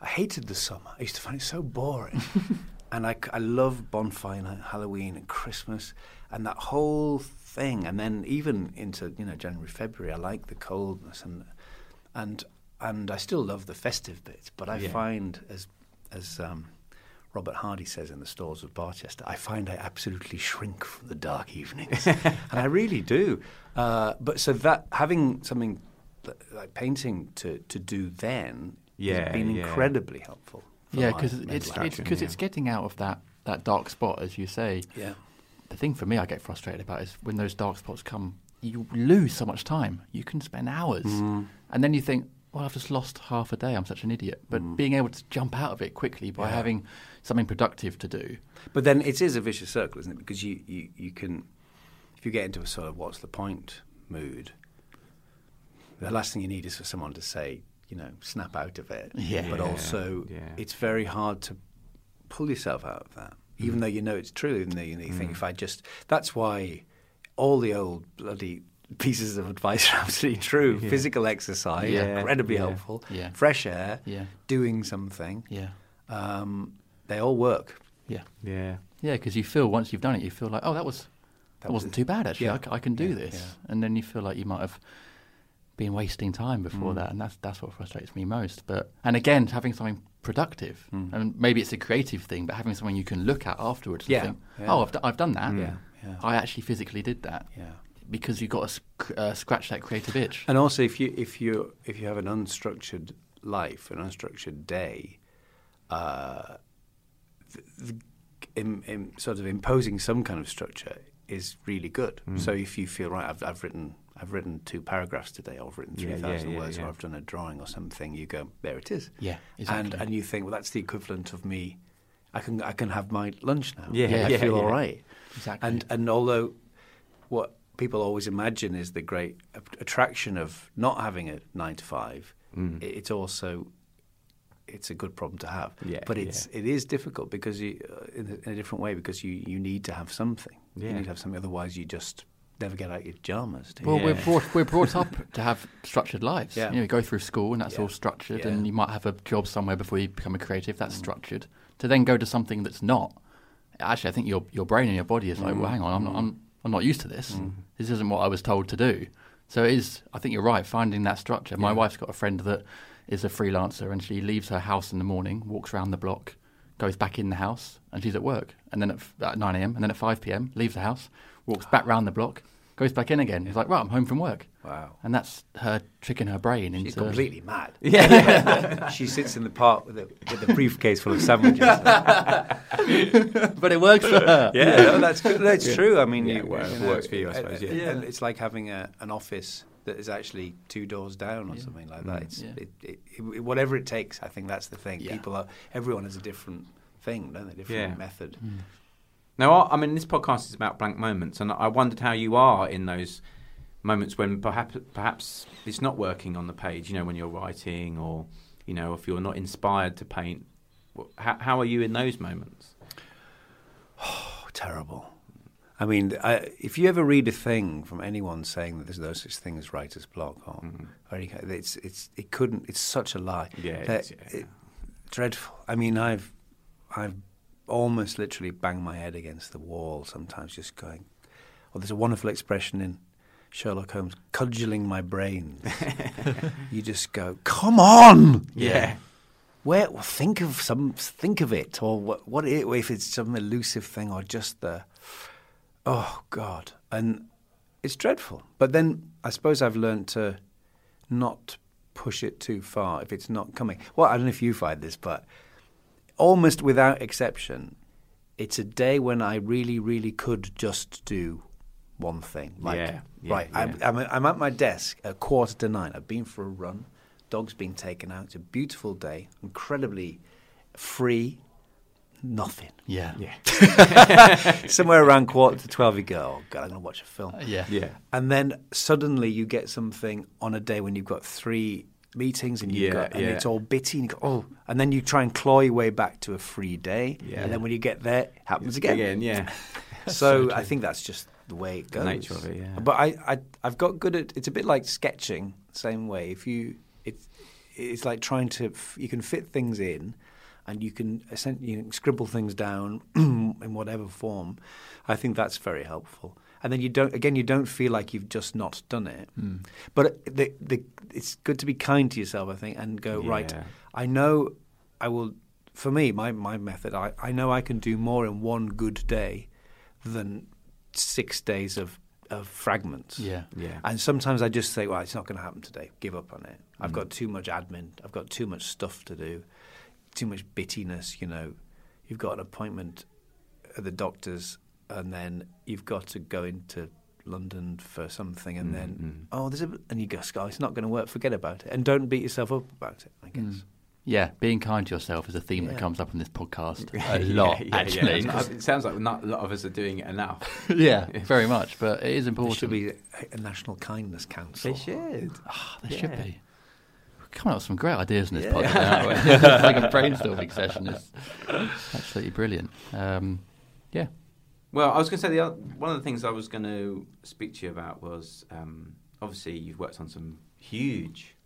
I hated the summer. I used to find it so boring. *laughs* and I love bonfire night, Halloween and Christmas and that whole thing. And then even into, you know, January, February, I like the coldness and, and, and I still love the festive bits. But I Yeah. find, as, as um, Robert Hardy says in the stores of Barchester, I find I absolutely shrink from the dark evenings, *laughs* and I really do. Uh, but so that having something like painting to, to do then Yeah, has been yeah. incredibly helpful. Yeah, because it's it's because yeah. it's getting out of that that dark spot, as you say. yeah. The thing for me, I get frustrated about is when those dark spots come, you lose so much time. You can spend hours, Mm. and then you think, "Well, I've just lost half a day. I'm such an idiot." But Mm. being able to jump out of it quickly by having something productive to do, But then it is a vicious circle, isn't it? Because you, you, you can, if you get into a sort of what's the point mood, the last thing you need is for someone to say, you know, snap out of it. Yeah. But also, yeah. it's very hard to pull yourself out of that, even though you know it's true, even though you, you think, if I just. That's why all the old bloody pieces of advice *laughs* are absolutely true. Physical exercise, Yeah, incredibly yeah, helpful. yeah. Fresh air, Yeah. doing something. yeah, Um, they all work. yeah, Yeah. yeah, because you feel once you've done it, you feel like, "Oh, that was that, That was wasn't it. too bad actually. Yeah. I, c- I can do Yeah, this." yeah. And then you feel like you might have been wasting time before Mm. that, and that's that's what frustrates me most. But and again, having something productive. Mm. And maybe it's a creative thing, but having something you can look at afterwards and Yeah, think, yeah. oh, I've, d- I've done that. Yeah, yeah. I actually physically did that. Yeah. Because you've got to sc- uh, scratch that creative itch. And also, if you if you if you have an unstructured life, an unstructured day, uh, the, the, im, im, sort of imposing some kind of structure is really good. Mm. So if you feel right, I've, I've written I've written two paragraphs today, or I've written Yeah, yeah, yeah, words, yeah. or I've done a drawing or something, you go there it is. Yeah, And exactly. and you think, well, that's the equivalent of me. I can I can have my lunch now. Yeah, I yeah, feel yeah. all right. Exactly. And and although what people always imagine is the great attraction of not having a nine to five, Mm. it's also it's a good problem to have. Yeah, but it's it is difficult because you uh, in, a, in a different way because you, you need to have something. Yeah. You need to have something, otherwise you just never get out your pajamas. Do you? Well, we're brought we're brought *laughs* up to have structured lives. Yeah. You know, we go through school and that's Yeah. all structured, Yeah. and you might have a job somewhere before you become a creative. Mm. That's structured. To then go to something that's not. Actually, I think your your brain and your body is Mm. like, well, hang on, I'm not, I'm I'm not used to this. This isn't what I was told to do. So it is. I think you're right. Finding that structure. My wife's got a friend that is a freelancer, and she leaves her house in the morning, walks around the block, goes back in the house, and she's at work. And then at, f- at 9 a.m. and then at 5 p.m. leaves the house, walks back round the block, goes back in again. He's like, right, I'm home from work. Wow. And that's her tricking her brain She's into completely mad. *laughs* Yeah, *laughs* she sits in the park with a, with a briefcase full of sandwiches. *laughs* but it works for her. Yeah, no, that's good. That's true. I mean, Yeah, you, well, you it know, works for you, I suppose, yeah. And it's like having a, an office that is actually two doors down or something like that. Mm. It's, Yeah. it, it, it, whatever it takes. I think that's the thing. Yeah. People are. Everyone has a different thing, don't they? Different Yeah. method. Mm. Now, I I mean, this podcast is about blank moments, and I wondered how you are in those moments when perhaps perhaps it's not working on the page. You know, when you're writing, or you know, if you're not inspired to paint. How, how are you in those moments? Oh, *sighs* terrible. I mean, I, if you ever read a thing from anyone saying that there's no such thing as writer's block, or, or any kind- it's it's it couldn't. It's such a lie. Mm-hmm. Yeah, it That- is, yeah. it- dreadful. I mean, I've I've almost literally banged my head against the wall sometimes, just going. Well, there's a wonderful expression in Sherlock Holmes, cudgeling my brain. *laughs* you just go, come on. Yeah. Where well, think of some think of it or what what if it's some elusive thing or just the oh god. And it's dreadful. But then I suppose I've learned to not push it too far if it's not coming. Well I don't know if you find this but almost without exception it's a day when I really really could just do one thing. Like Yeah, yeah, right I'm. I'm, I'm at my desk at quarter to nine. I've been for a run. Dog's been taken out. It's a beautiful day. Incredibly free nothing Yeah. Yeah. *laughs* somewhere around quarter to 12 you go oh god i'm going to watch a film Yeah. Yeah. and then suddenly you get something on a day when you've got three meetings and you've Yeah, got and yeah. it's all bitty and you go oh and then you try and claw your way back to a free day Yeah. and then when you get there it happens again Again, yeah. *laughs* so, I think that's just the way it The goes. nature of it, yeah. But I, I, I've got good at. It's a bit like sketching, same way. If you, it's, it's like trying to. f- You can fit things in, and you can essentially you can scribble things down *clears throat* in whatever form. I think that's very helpful. And then you don't. Again, you don't feel like you've just not done it. Hmm. But the, the, it's good to be kind to yourself, I think, and go right. I know I will. For me, my my method, I, I know I can do more in one good day than six days of of fragments. Yeah. Yeah. And sometimes I just say, well, it's not going to happen today. Give up on it. I've hmm. got too much admin. I've got too much stuff to do. Too much bittiness. You know, you've got an appointment at the doctor's, and then you've got to go into London for something, and then oh, there's a and you go, oh, it's not going to work. Forget about it, and don't beat yourself up about it. I guess. Yeah, being kind to yourself is a theme that comes up in this podcast *laughs* a lot, Yeah, yeah, actually. yeah. It sounds like not a lot of us are doing it enough. *laughs* Yeah, very much. But it is There important. should be a, a national kindness council. They should. Ah, there should be. Coming up with some great ideas in this Yeah. podcast. *laughs* it's like a brainstorming session. It's absolutely brilliant. Um, yeah. Well, I was going to say the other, one of the things I was going to speak to you about was um, obviously you've worked on some huge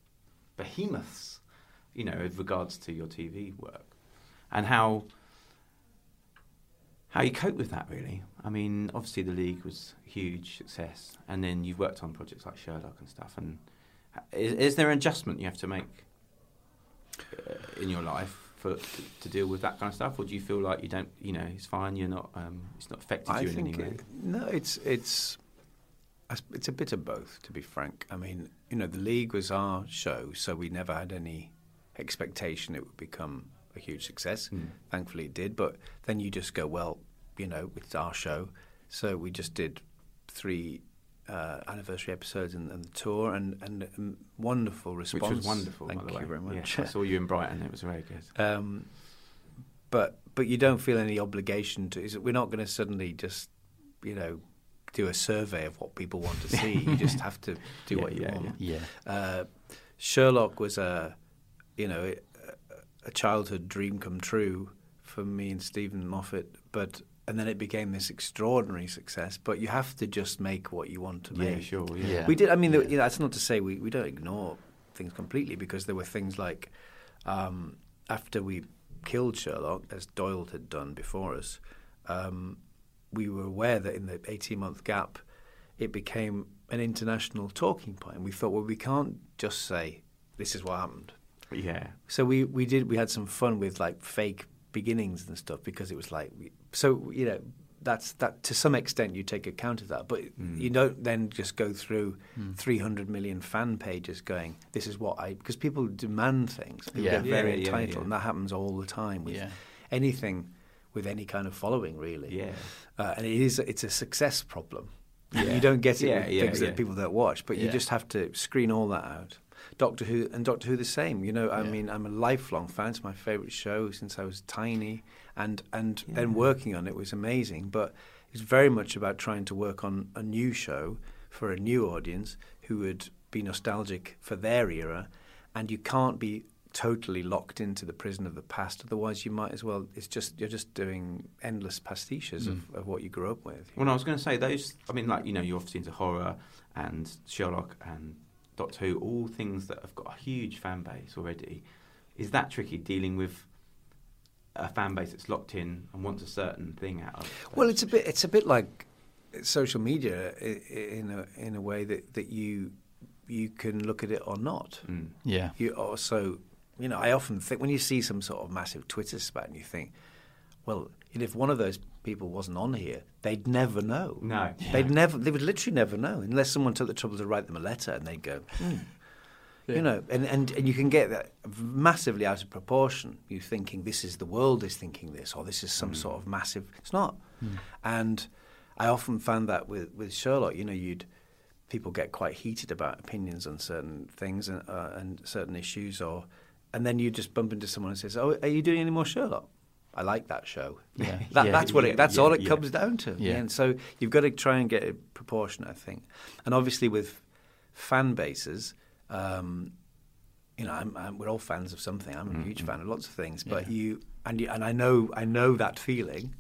behemoths, you know, with regards to your TV work, and how how you cope with that. Really, I mean, obviously the league was a huge success, and then you've worked on projects like Sherlock and stuff. And is, is there an adjustment you have to make uh, in your life for to, to deal with that kind of stuff, or do you feel like you don't? You know, it's fine. You're not. Um, it's not affected I you in any way. it- no, it's it's it's a bit of both. To be frank, I mean, you know, the league was our show, so we never had any expectation it would become a huge success. Mm. Thankfully, it did. But then you just go, well, you know, it's our show, so we just did three. Uh, anniversary episodes and, and the tour and, and um, wonderful response. Which was wonderful. Thank by the you way. very much. Yeah, I saw you in Brighton. It was very good. *laughs* Um, but but you don't feel any obligation to. Is we're not going to suddenly just you know do a survey of what people want to see. you just have to do *laughs* Yeah, what you yeah, want. Yeah. Uh, Sherlock was a you know a, a childhood dream come true for me and Steven Moffat, but. And then it became this extraordinary success. But you have to just make what you want to Yeah, make. sure. Yeah. Yeah. We did. I mean, Yeah. you know, that's not to say we, we don't ignore things completely because there were things like um, after we killed Sherlock, as Doyle had done before us, um, we were aware that in the 18 month gap, it became an international talking point. And we thought, well, we can't just say, this is what happened. Yeah. So we, we did we had some fun with like fake beginnings and stuff because it was like so you know that's that to some extent you take account of that but Mm. you don't then just go through 300 million fan pages going this is what I because people demand things. People Yeah. get very Yeah, entitled yeah. and that happens all the time with anything with any kind of following really. Yeah. uh, and it is it's a success problem. You don't get it Yeah, with things that people don't watch but you just have to screen all that out Doctor Who and Doctor Who the same. You know, I Yeah. mean, I'm a lifelong fan. It's my favourite show since I was tiny, and and then working on it was amazing. But it's very much about trying to work on a new show for a new audience who would be nostalgic for their era, and you can't be totally locked into the prison of the past. Otherwise, you might as well. It's just you're just doing endless pastiches of, mm. of what you grew up with. Well, I was going to say those. I mean, like you know, you're obviously into horror and Sherlock and Doctor Who, all things that have got a huge fan base already. Is that tricky dealing with a fan base that's locked in and wants a certain thing out of? Well, it's a bit. It's a bit like social media i- i- in a in a way that, that you you can look at it or not. Mm. Yeah. You also, you know, I often think when you see some sort of massive Twitter spat, and you think, well, if one of those people wasn't on here, they'd never know. No. they'd never. They would literally never know unless someone took the trouble to write them a letter, and they'd go. Hmm. You know, and, and, and you can get that massively out of proportion. You thinking this is the world is thinking this, or this is some sort of massive. It's not. And I often found that with, with Sherlock, you know, you'd people get quite heated about opinions on certain things and, uh, and certain issues, or and then you just bump into someone and says, "Oh, are you doing any more Sherlock?" I like that show. Yeah. that, Yeah, that's what it. That's yeah, all it comes down to. Yeah. And so you've got to try and get it proportionate, I think. And obviously with fan bases, um, you know, I'm, I'm, we're all fans of something. I'm a huge fan of lots of things, but Mm-hmm. You and you, and I know I know that feeling,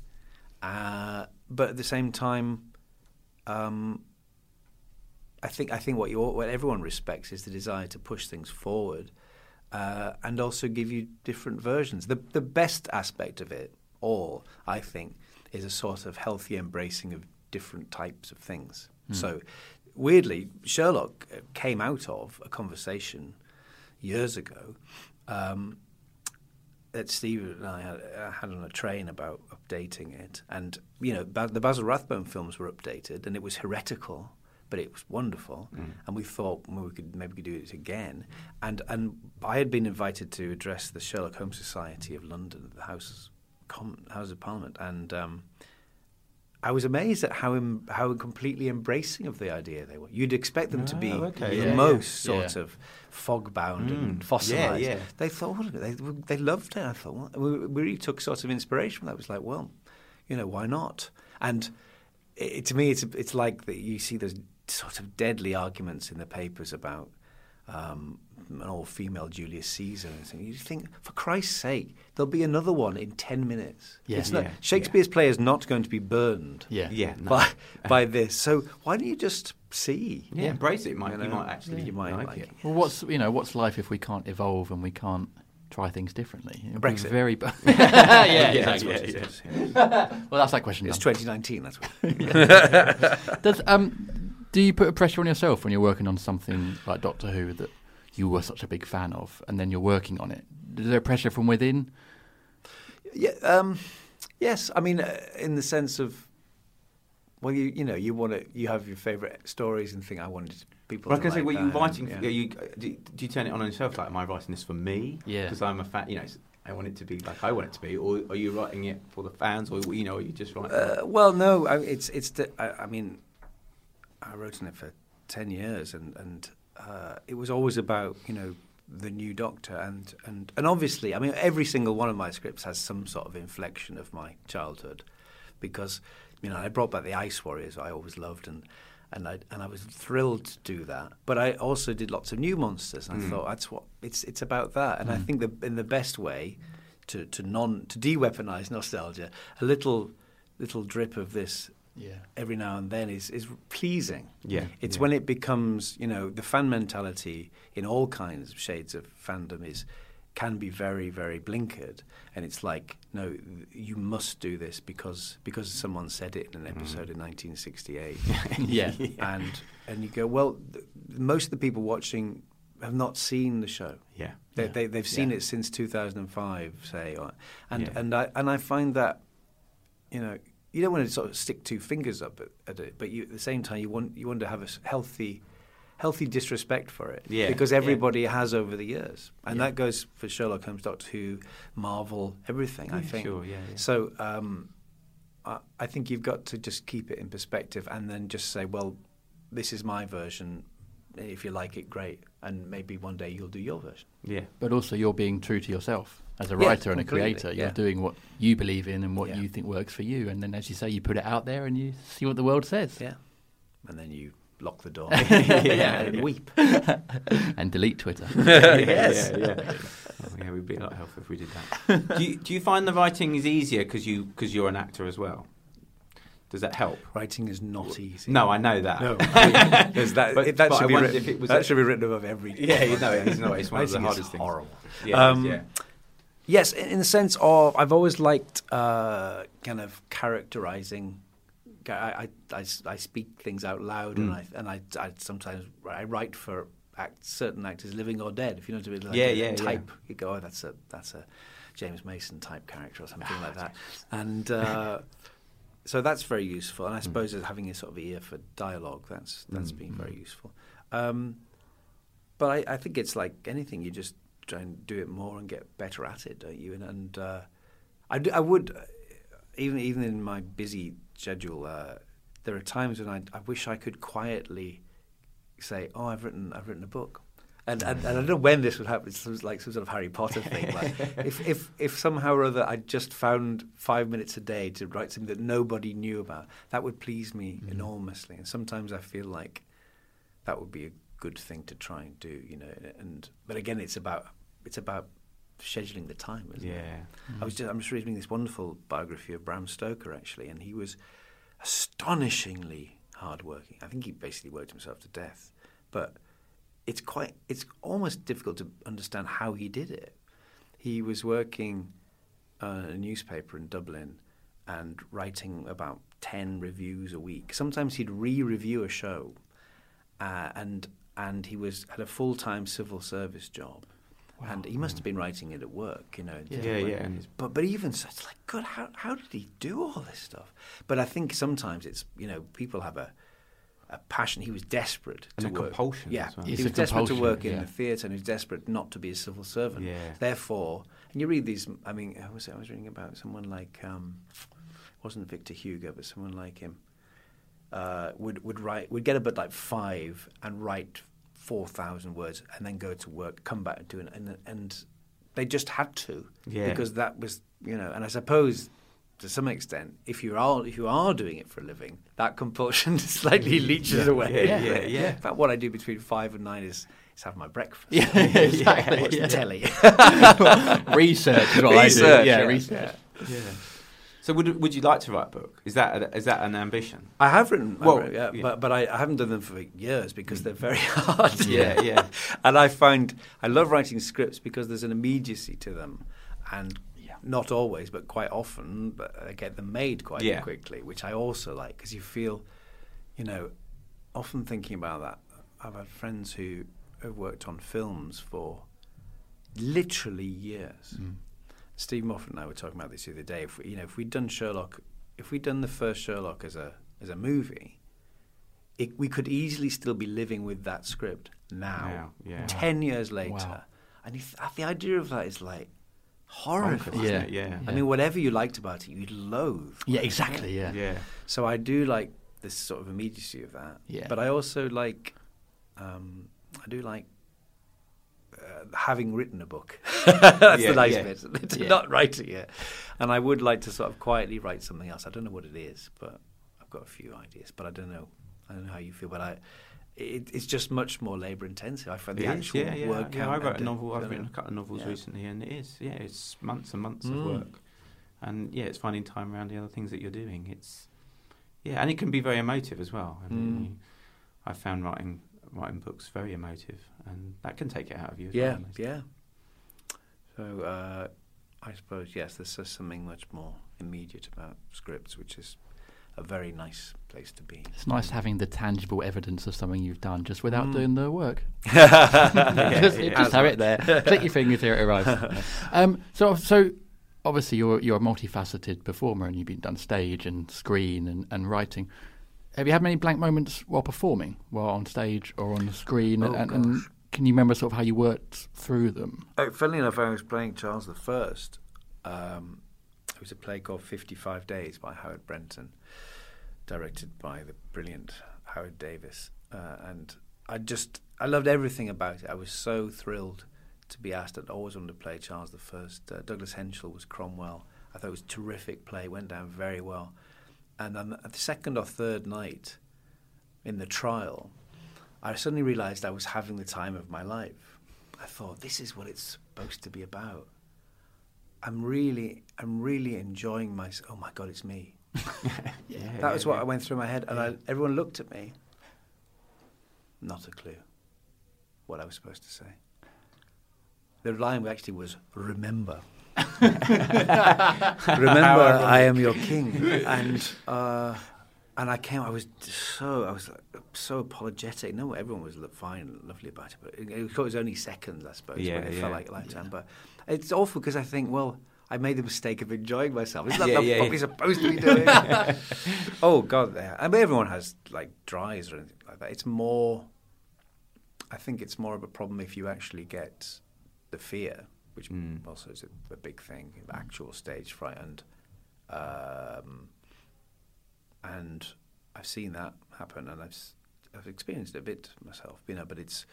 uh, but at the same time, um, I think I think what you what everyone respects is the desire to push things forward, uh, and also give you different versions. The the best aspect of it all, I think, is a sort of healthy embracing of different types of things. So, weirdly, Sherlock uh, came out of a conversation years ago. Um, that Steve and I had, uh, had on a train about updating it, and you know the Basil Rathbone films were updated, and it was heretical, but it was wonderful, and we thought well, we could maybe we could do it again, and and I had been invited to address the Sherlock Holmes Society of London, the House Com- House of Parliament, and. Um, I was amazed at how em- how completely embracing of the idea they were. You'd expect them to be Oh, okay, the yeah, yeah. most sort Yeah. of fog bound and Mm, fossilized. yeah, yeah. They thought they they loved it. I thought well, we, we really took sort of inspiration from that. It was like, well, you know, why not? And it, to me, it's it's like that you see those sort of deadly arguments in the papers about um, an all-female Julius Caesar, and you think, for Christ's sake, there'll be another one in ten minutes. Yeah. It's not, Yeah, Shakespeare's play is not going to be burned Yeah. Yeah, no. by by this. So why don't you just see? yeah, embrace it. You might, You you might actually you might like, like it. it. Well, what's you know what's life if we can't evolve and we can't try things differently? It'd be Brexit. Very. bu- *laughs* yeah, *laughs* Yeah, exactly. yeah, yeah. Well, that's that question. It's done. 2019. That's what. *laughs* Does um, do you put a pressure on yourself when you're working on something like Doctor Who that you were such a big fan of, and then you're working on it? is there pressure from within? Yeah. Um, yes. I mean, uh, in the sense of, well, you you know, you want to, you have your favourite stories and think, I wanted people. Well, I to can say, like were you writing? and, For, you, do, do you turn it on yourself? Like, am I writing this for me? Yeah. Because I'm a fan. You know, it's- I want it to be like I want it to be, or are you writing it for the fans, or you know, are you just writing? Uh, well, no, I, it's it's. The, I, I mean, I wrote on it for ten years, and and uh, it was always about you know the new Doctor, and and and obviously, I mean, every single one of my scripts has some sort of inflection of my childhood, because you know I brought back the Ice Warriors, I always loved, and. And I and I was thrilled to do that, but I also did lots of new monsters. And I thought that's what it's it's about that. And I think the in the best way to to non to de-weaponize nostalgia, a little little drip of this Yeah. every now and then is is pleasing. Yeah, it's yeah. when it becomes you know the fan mentality in all kinds of shades of fandom is can be very very blinkered, and it's like no, you must do this because because someone said it in an mm-hmm. episode in 1968. *laughs* Yeah. *laughs* and and you go well. Th- most of the people watching have not seen the show. yeah. They, Yeah. they, they've seen Yeah. it since 2005, say, or, and Yeah. and I and I find that, you know, you don't want to sort of stick two fingers up at, at it, but you, at the same time, you want you want to have a healthy, healthy disrespect for it, Yeah. because Yeah. everybody has over the years, and Yeah. that goes for Sherlock Holmes, Doctor Who, Marvel, everything. I think. sure, yeah, yeah. So. Um, I I think you've got to just keep it in perspective and then just say, well, this is my version. If you like it, great. And maybe one day you'll do your version. Yeah. But also, you're being true to yourself as a Yeah, writer and a creator. You're yeah. doing what you believe in and what Yeah. you think works for you. And then, as you say, you put it out there and you see what the world says. Yeah. And then you lock the door *laughs* *laughs* Yeah, and yeah. weep. *laughs* And delete Twitter. yes. Yeah, yeah. Oh, yeah, we'd be a lot healthier if we did that. do, you, do you find the writing is easier because you because you're an actor as well? Does that help? Writing is not easy. No, I know that. No. That, But- it- that, but should be written, if it was that a- should be written above every. Yeah, you know, it's not. It's one of the hardest things. horrible. Yeah, Um, yeah. Yes, in the sense of I've always liked uh, kind of characterizing. I, I, I, I speak things out loud, Mm. and I and I, I sometimes I write for act, certain actors, living or dead. If you know what I mean, like Yeah, a yeah, yeah. type. You go, oh, that's a that's a James Mason type character or something like that, and. *laughs* Uh, so that's very useful, and I suppose that having a sort of ear for dialogue that's that's been very useful. Um, but I, I think it's like anything; you just try and do it more and get better at it, don't you? And, and uh, I, do, I would uh, even even in my busy schedule, uh, there are times when I, I wish I could quietly say, "Oh, I've written I've written a book." And, and, and I don't know when this would happen. It's like some sort of Harry Potter thing. Like *laughs* if, if, if somehow or other I just found five minutes a day to write something that nobody knew about, that would please me enormously. And sometimes I feel like that would be a good thing to try and do, you know. And but again, it's about it's about scheduling the time, isn't it? Yeah. I was just I'm just reading this wonderful biography of Bram Stoker actually, and he was astonishingly hardworking. I think he basically worked himself to death, but it's quite it's almost difficult to understand how he did it. He was working on a newspaper in Dublin and writing about ten reviews a week. Sometimes he'd re-review a show, uh, and and he was had a full time civil service job. And he must have been writing it at work, you know. Yeah, yeah, and- But but even so, it's like, God, how how did he do all this stuff? But I think sometimes it's you know people have a a passion. He was desperate And to a work. compulsion Yeah, as well. he was desperate to work in yeah. the theatre, and he was desperate not to be a civil servant. Yeah. Therefore, and you read these. I mean, who was? I was reading about someone like um, wasn't Victor Hugo, but someone like him uh, would would write would get up at like five and write four thousand words, and then go to work, come back and do it, and and they just had to Yeah. because that was you know. And I suppose to some extent, if you are if you are doing it for a living, that compulsion *laughs* slightly leeches away. yeah, yeah, yeah. In fact, what I do between five and nine is is have my breakfast. Yeah, *laughs* exactly, Watch yeah. telly. *laughs* research is what I Research, do. Yeah, yeah, research. Yeah. So would would you like to write a book? Is that a, is that an ambition? I have written, Well, written, yeah, yeah. but but I, I haven't done them for years because they're very *laughs* hard. Yeah, yeah. *laughs* and I find I love writing scripts because there's an immediacy to them, and not always, but quite often, but I get them made quite Yeah. quickly, which I also like because you feel, you know, often thinking about that. I've had friends who have worked on films for literally years. Mm. Steve Moffat and I were talking about this the other day. If we, you know, if we'd done Sherlock, if we'd done the first Sherlock as a as a movie, it, we could easily still be living with that script now, Now, yeah. ten years later. Wow. And you th- the idea of that is like horrifying. Yeah. yeah. I mean, whatever you liked about it, you'd loathe. Yeah, exactly. Yeah. Yeah. So I do like this sort of immediacy of that. Yeah. But I also like, um, I do like uh, having written a book. *laughs* That's Yeah, the nice yeah. bit. To Yeah. not write it yet. And I would like to sort of quietly write something else. I don't know what it is, but I've got a few ideas. But I don't know. I don't know how you feel. But I, it, it's just much more labour intensive. I find the is, actual yeah, yeah. work. yeah, I wrote a novel. I I've written a couple of novels recently, and it is, yeah, it's months and months Mm. of work. And yeah, it's finding time around the other things that you're doing. It's yeah, and it can be very emotive as well. I mean, Mm. I found writing writing books very emotive, and that can take it out of you. As Yeah, well, yeah. So uh, I suppose yes, there's just something much more immediate about scripts, which is a very nice place to be. It's nice having the tangible evidence of something you've done just without doing the work. *laughs* *laughs* yeah, just yeah. just have it there. Click your fingers here, it arrives. *laughs* um, so, so obviously you're you're a multifaceted performer, and you've been done stage and screen and, and writing. Have you had many blank moments while performing, while on stage or on the screen? Oh, and, and can you remember sort of how you worked through them? Oh, funnily enough, I was playing Charles the First. Um, it was a play called Fifty Five Days by Howard Brenton, directed by the brilliant Howard Davies, uh, and I just I loved everything about it. I was so thrilled to be asked. I'd always wanted to play Charles the First. Uh, Douglas Henshall was Cromwell. I thought it was a terrific play. Went down very well, and then the second or third night in the trial, I suddenly realised I was having the time of my life. I thought this is what it's supposed to be about. I'm really, I'm really enjoying myself. Oh my God, it's me. *laughs* yeah. That was what yeah. I went through my head, and I, everyone looked at me. Not a clue what I was supposed to say. The line actually was "Remember." *laughs* Remember, I am your king, and uh, and I came. I was so I was so apologetic. No, everyone was lo- fine, and lovely about it, but it, it was only seconds, I suppose. Yeah, when it yeah. felt like a lifetime. But it's awful because I think, well, I made the mistake of enjoying myself. Isn't that Yeah, yeah, yeah. we're supposed to be doing? *laughs* oh God, yeah. I mean, everyone has like dries or anything like that. It's more. I think it's more of a problem if you actually get the fear, which Mm. also is a, a big thing, actual stage fright, and um, and I've seen that happen, and I've I've experienced it a bit myself, you know. But it's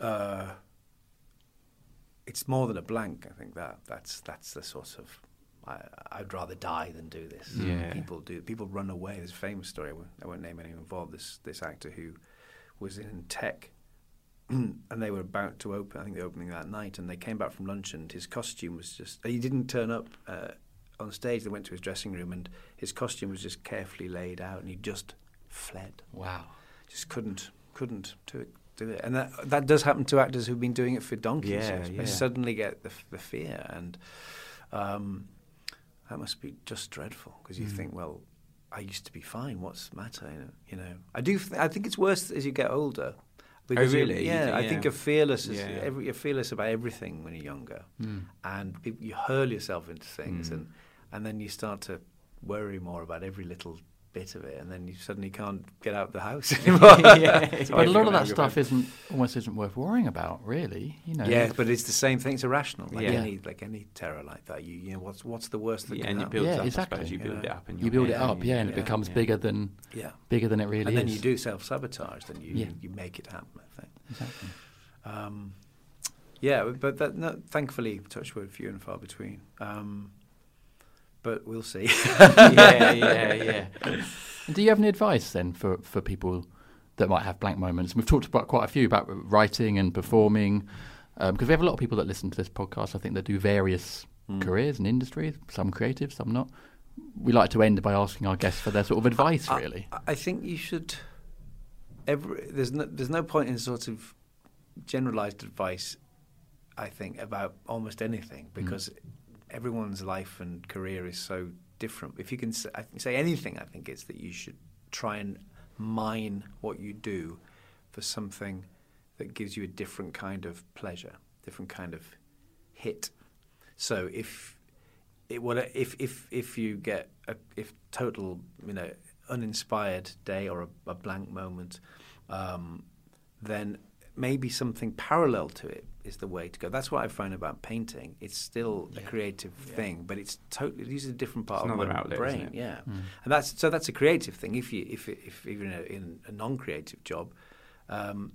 uh, it's more than a blank. I think that that's that's the sort of I, I'd rather die than do this. Yeah. People do. People run away. There's a famous story. I won't, I won't name anyone involved. This this actor who was in tech, *clears throat* and they were about to open. I think the opening that night, and they came back from lunch, and his costume was just. He didn't turn up uh, on stage. They went to his dressing room, and his costume was just carefully laid out, and he just fled. Wow. Just couldn't couldn't do it. Do it, and that that does happen to actors who've been doing it for donkeys. Yeah, years. yeah. They suddenly get the, the fear, and um, that must be just dreadful because you Mm. think, well, I used to be fine. What's the matter? You know, you know. I do. Th- I think it's worse as you get older. Because Oh, really? You yeah, think- I think you're fearless. As, Yeah, yeah. Every, you're fearless about everything when you're younger, Mm. and you hurl yourself into things, Mm. and and then you start to worry more about every little bit of it, and then you suddenly can't get out of the house *laughs* anymore. *laughs* Yeah. But a lot of that stuff isn't almost isn't worth worrying about, really. You know. Yeah, but it's the same thing. It's irrational. Like Yeah. any like any terror like that. You you know what's what's the worst that Yeah, can and you happen? build Yeah, up. Exactly. you build Yeah. it up, and you build it up, yeah, and it becomes yeah. bigger than yeah, bigger than it really is. and then is. you do self sabotage. Then you, Yeah. you you make it happen. I think. Exactly. Um, yeah, but that no, thankfully, touch wood, few and far between. Um, but we'll see. *laughs* yeah, yeah, yeah. *laughs* Do you have any advice then for, for people that might have blank moments? We've talked about quite a few about writing and performing, because we have a lot of people that listen to this podcast. I think they do various Mm. careers and industries, some creative, some not. We like to end by asking our guests for their sort of advice, I- really. I, I think you should. Every there's no there's no point in sort of generalized advice. I think about almost anything because everyone's life and career is so different. If you can say, anything, I think it's that you should try and mine what you do for something that gives you a different kind of pleasure, different kind of hit. So if it what if if if you get a if total you know uninspired day or a, a blank moment, um, then maybe something parallel to it is the way to go. That's what I find about painting. It's still a creative thing, but it's totally these are a different part It's of my outlet, brain. Yeah, and that's so that's a creative thing. If you if if even in a, in a non-creative job, um,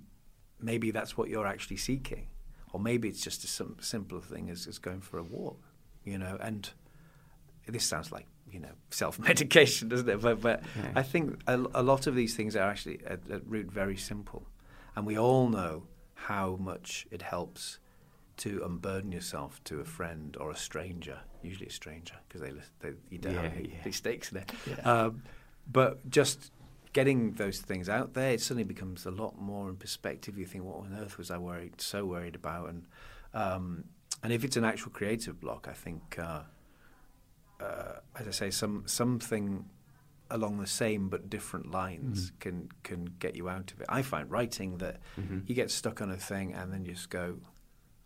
maybe that's what you're actually seeking, or maybe it's just a sim- simpler thing as, as going for a walk, you know. And this sounds like you know self-medication, *laughs* doesn't it? But but Yeah. I think a, a lot of these things are actually at, at root very simple, and we all know how much it helps to unburden yourself to a friend or a stranger, usually a stranger, because they, they you don't have Yeah, any, yeah. any stakes in it. Um, but just getting those things out there, it suddenly becomes a lot more in perspective. You think, what on earth was I worried, so worried about? And um, and if it's an actual creative block, I think, uh, uh, as I say, some something along the same but different lines mm-hmm. can can get you out of it. I find writing that mm-hmm. you get stuck on a thing and then you just go,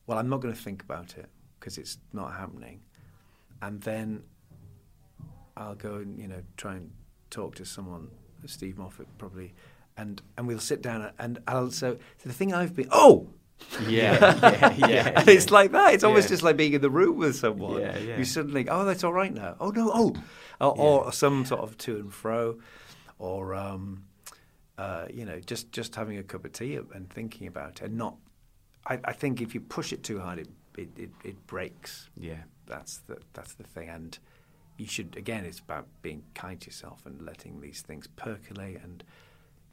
well, I'm not going to think about it because it's not happening, and then I'll go and you know try and talk to someone, Steve Moffat probably, and and we'll sit down and I'll so, so the thing I've been oh. *laughs* Yeah, yeah, yeah. and it's like that. It's almost Yeah. just like being in the room with someone. Yeah, yeah. You suddenly, oh, that's all right now. Oh no, oh, or, or some sort of to and fro, or um, uh, you know, just just having a cup of tea and thinking about it, and not. I, I think if you push it too hard, it it, it, it breaks. Yeah. That's the that's the thing, and you should again. It's about being kind to yourself and letting these things percolate. And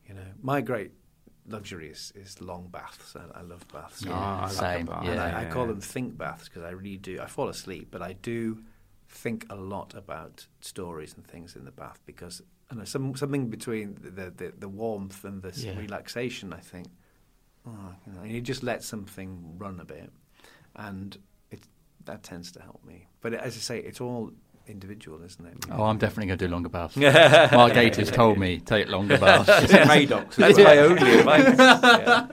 you know, my great luxury is, is long baths. I, I love baths. Yeah, Oh, I like same. bath. Yeah. And I, I Yeah. call them think baths because I really do. I fall asleep, but I do think a lot about stories and things in the bath because I know some, something between the, the, the warmth and the Yeah. relaxation. I think, oh, you know, you just let something run a bit, and it that tends to help me. But as I say, it's all individual, isn't it? Oh, I'm definitely going to do longer baths. *laughs* Mark Gatiss told me take longer baths. *laughs* It's in *laughs* That's my only advice. Yeah.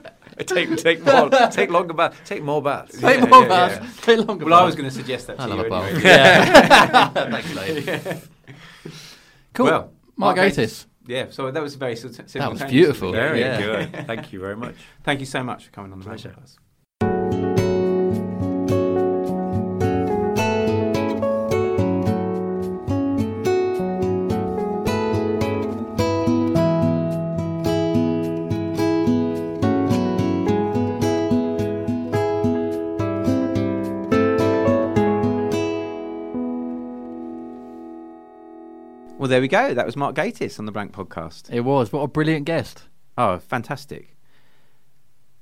Take take more, take longer baths, take more baths. Take Yeah, more yeah, baths. Take longer Well, I was going to suggest that to I you love a bath. anyway. Yeah. Thanks, Dave. Cool. Well, Mark Mark Gatiss. Yeah, so that was very sim- That was beautiful. Very Yeah. good. Thank you very much. Thank you so much for coming on the Pleasure. podcast. There we go. That was Mark Gatiss on the Blank Podcast. It was. What a brilliant guest. Oh, fantastic!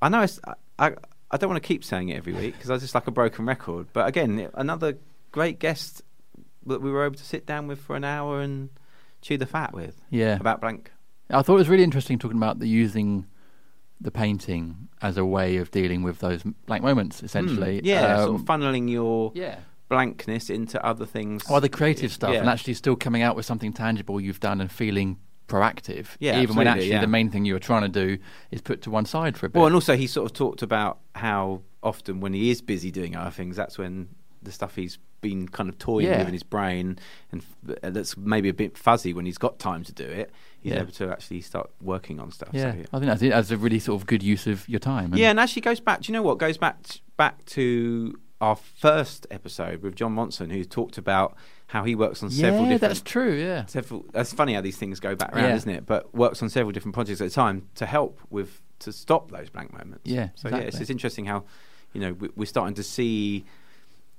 I know it's, I, I I don't want to keep saying it every week because I just like a broken record. But again, another great guest that we were able to sit down with for an hour and chew the fat with Yeah. about blank. I thought it was really interesting talking about the using the painting as a way of dealing with those blank moments, essentially. Hmm. yeah, sort Um, of funneling your yeah. Blankness into other things. Or the creative stuff, Yeah. and actually still coming out with something tangible you've done and feeling proactive. Yeah, even when actually yeah. the main thing you were trying to do is put to one side for a bit. Well, and also he sort of talked about how often when he is busy doing other things, that's when the stuff he's been kind of toying Yeah. with in his brain, and uh, that's maybe a bit fuzzy when he's got time to do it. He's Yeah. able to actually start working on stuff. yeah, so, yeah. I think that's. That's a really sort of good use of your time. Yeah, and actually goes back. Do you know what goes back back to our first episode with John Monson, who talked about how he works on several yeah, different. that's true. Yeah, Several. That's funny how these things go back around, Yeah. isn't it? But works on several different projects at a time to help with to stop those blank moments. Yeah, So yeah, it's, it's interesting how you know we, we're starting to see.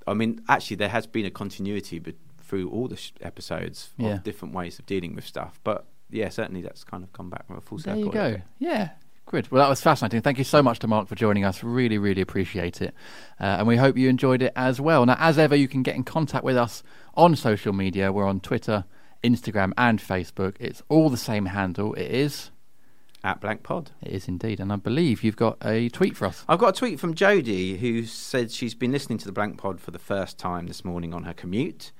I mean, actually, there has been a continuity but through all the sh- episodes of Yeah. different ways of dealing with stuff. But yeah, certainly that's kind of come back from a full there circle. you go. Yeah. Good. Well, that was fascinating. Thank you so much to Mark for joining us. Really, really appreciate it. Uh, and we hope you enjoyed it as well. Now, as ever, you can get in contact with us on social media. We're on Twitter, Instagram, and Facebook. It's all the same handle. It is. At Blank Pod. It is indeed. And I believe you've got a tweet for us. I've got a tweet from Jodie who said she's been listening to the Blank Pod for the first time this morning on her commute.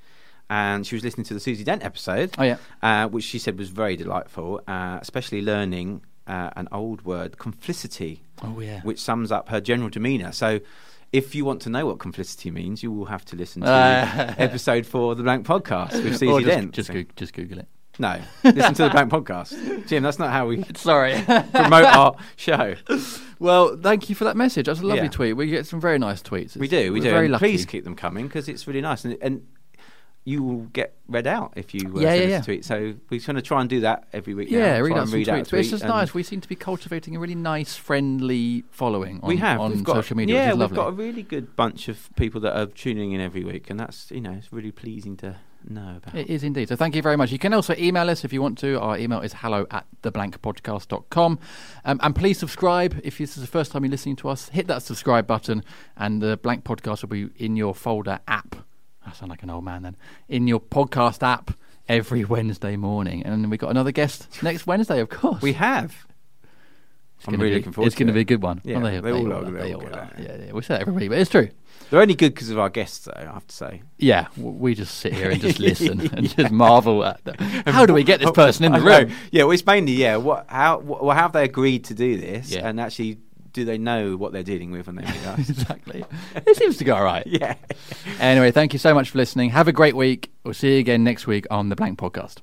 And she was listening to the Susie Dent episode, Oh, yeah. uh, which she said was very delightful, uh, especially learning uh, an old word, complicity, Oh, yeah. which sums up her general demeanour. So if you want to know what complicity means, you will have to listen to Uh. *laughs* episode four of the Blank Podcast with Susie just, Dent. just, Goog- just Google it. No, listen to the Blank Podcast. Jim, that's not how we *laughs* Sorry. promote our show. well, thank you for that message. That's a lovely Yeah. tweet. We get some very nice tweets. We do, we do. Very lucky. Please keep them coming because it's really nice, and, and you will get read out if you uh, Yeah, send yeah, a tweet. So we're going to try and do that every week. now, Yeah, read try out some read out tweets. But it's just nice. We seem to be cultivating a really nice, friendly following on, we have. on we've got, social media, Yeah, we've got a really good bunch of people that are tuning in every week, and that's you know it's really pleasing to know about. It is indeed. So thank you very much. You can also email us if you want to. Our email is hello at theblankpodcast.com. Um, and please subscribe. If this is the first time you're listening to us, hit that subscribe button and the Blank Podcast will be in your folder app. I sound like an old man then. In your podcast app every Wednesday morning. And we've got another guest next Wednesday, of course. We have. It's I'm gonna really be- looking forward It's going to be a good one. Yeah, Well, they all are, they They all all are. Yeah, yeah. We say that every week, but it's true. They're only good because of our guests, though. I have to say. Yeah, we just sit here and just *laughs* listen *laughs* and just marvel at them. How do we get this *laughs* person in the room? Yeah, well, it's mainly yeah. What how wh- well, how have they agreed to do this? Yeah. And actually, do they know what they're dealing with when they meet us? *laughs* exactly. It seems to go all right. *laughs* yeah. Anyway, thank you so much for listening. Have a great week. We'll see you again next week on the Blank Podcast.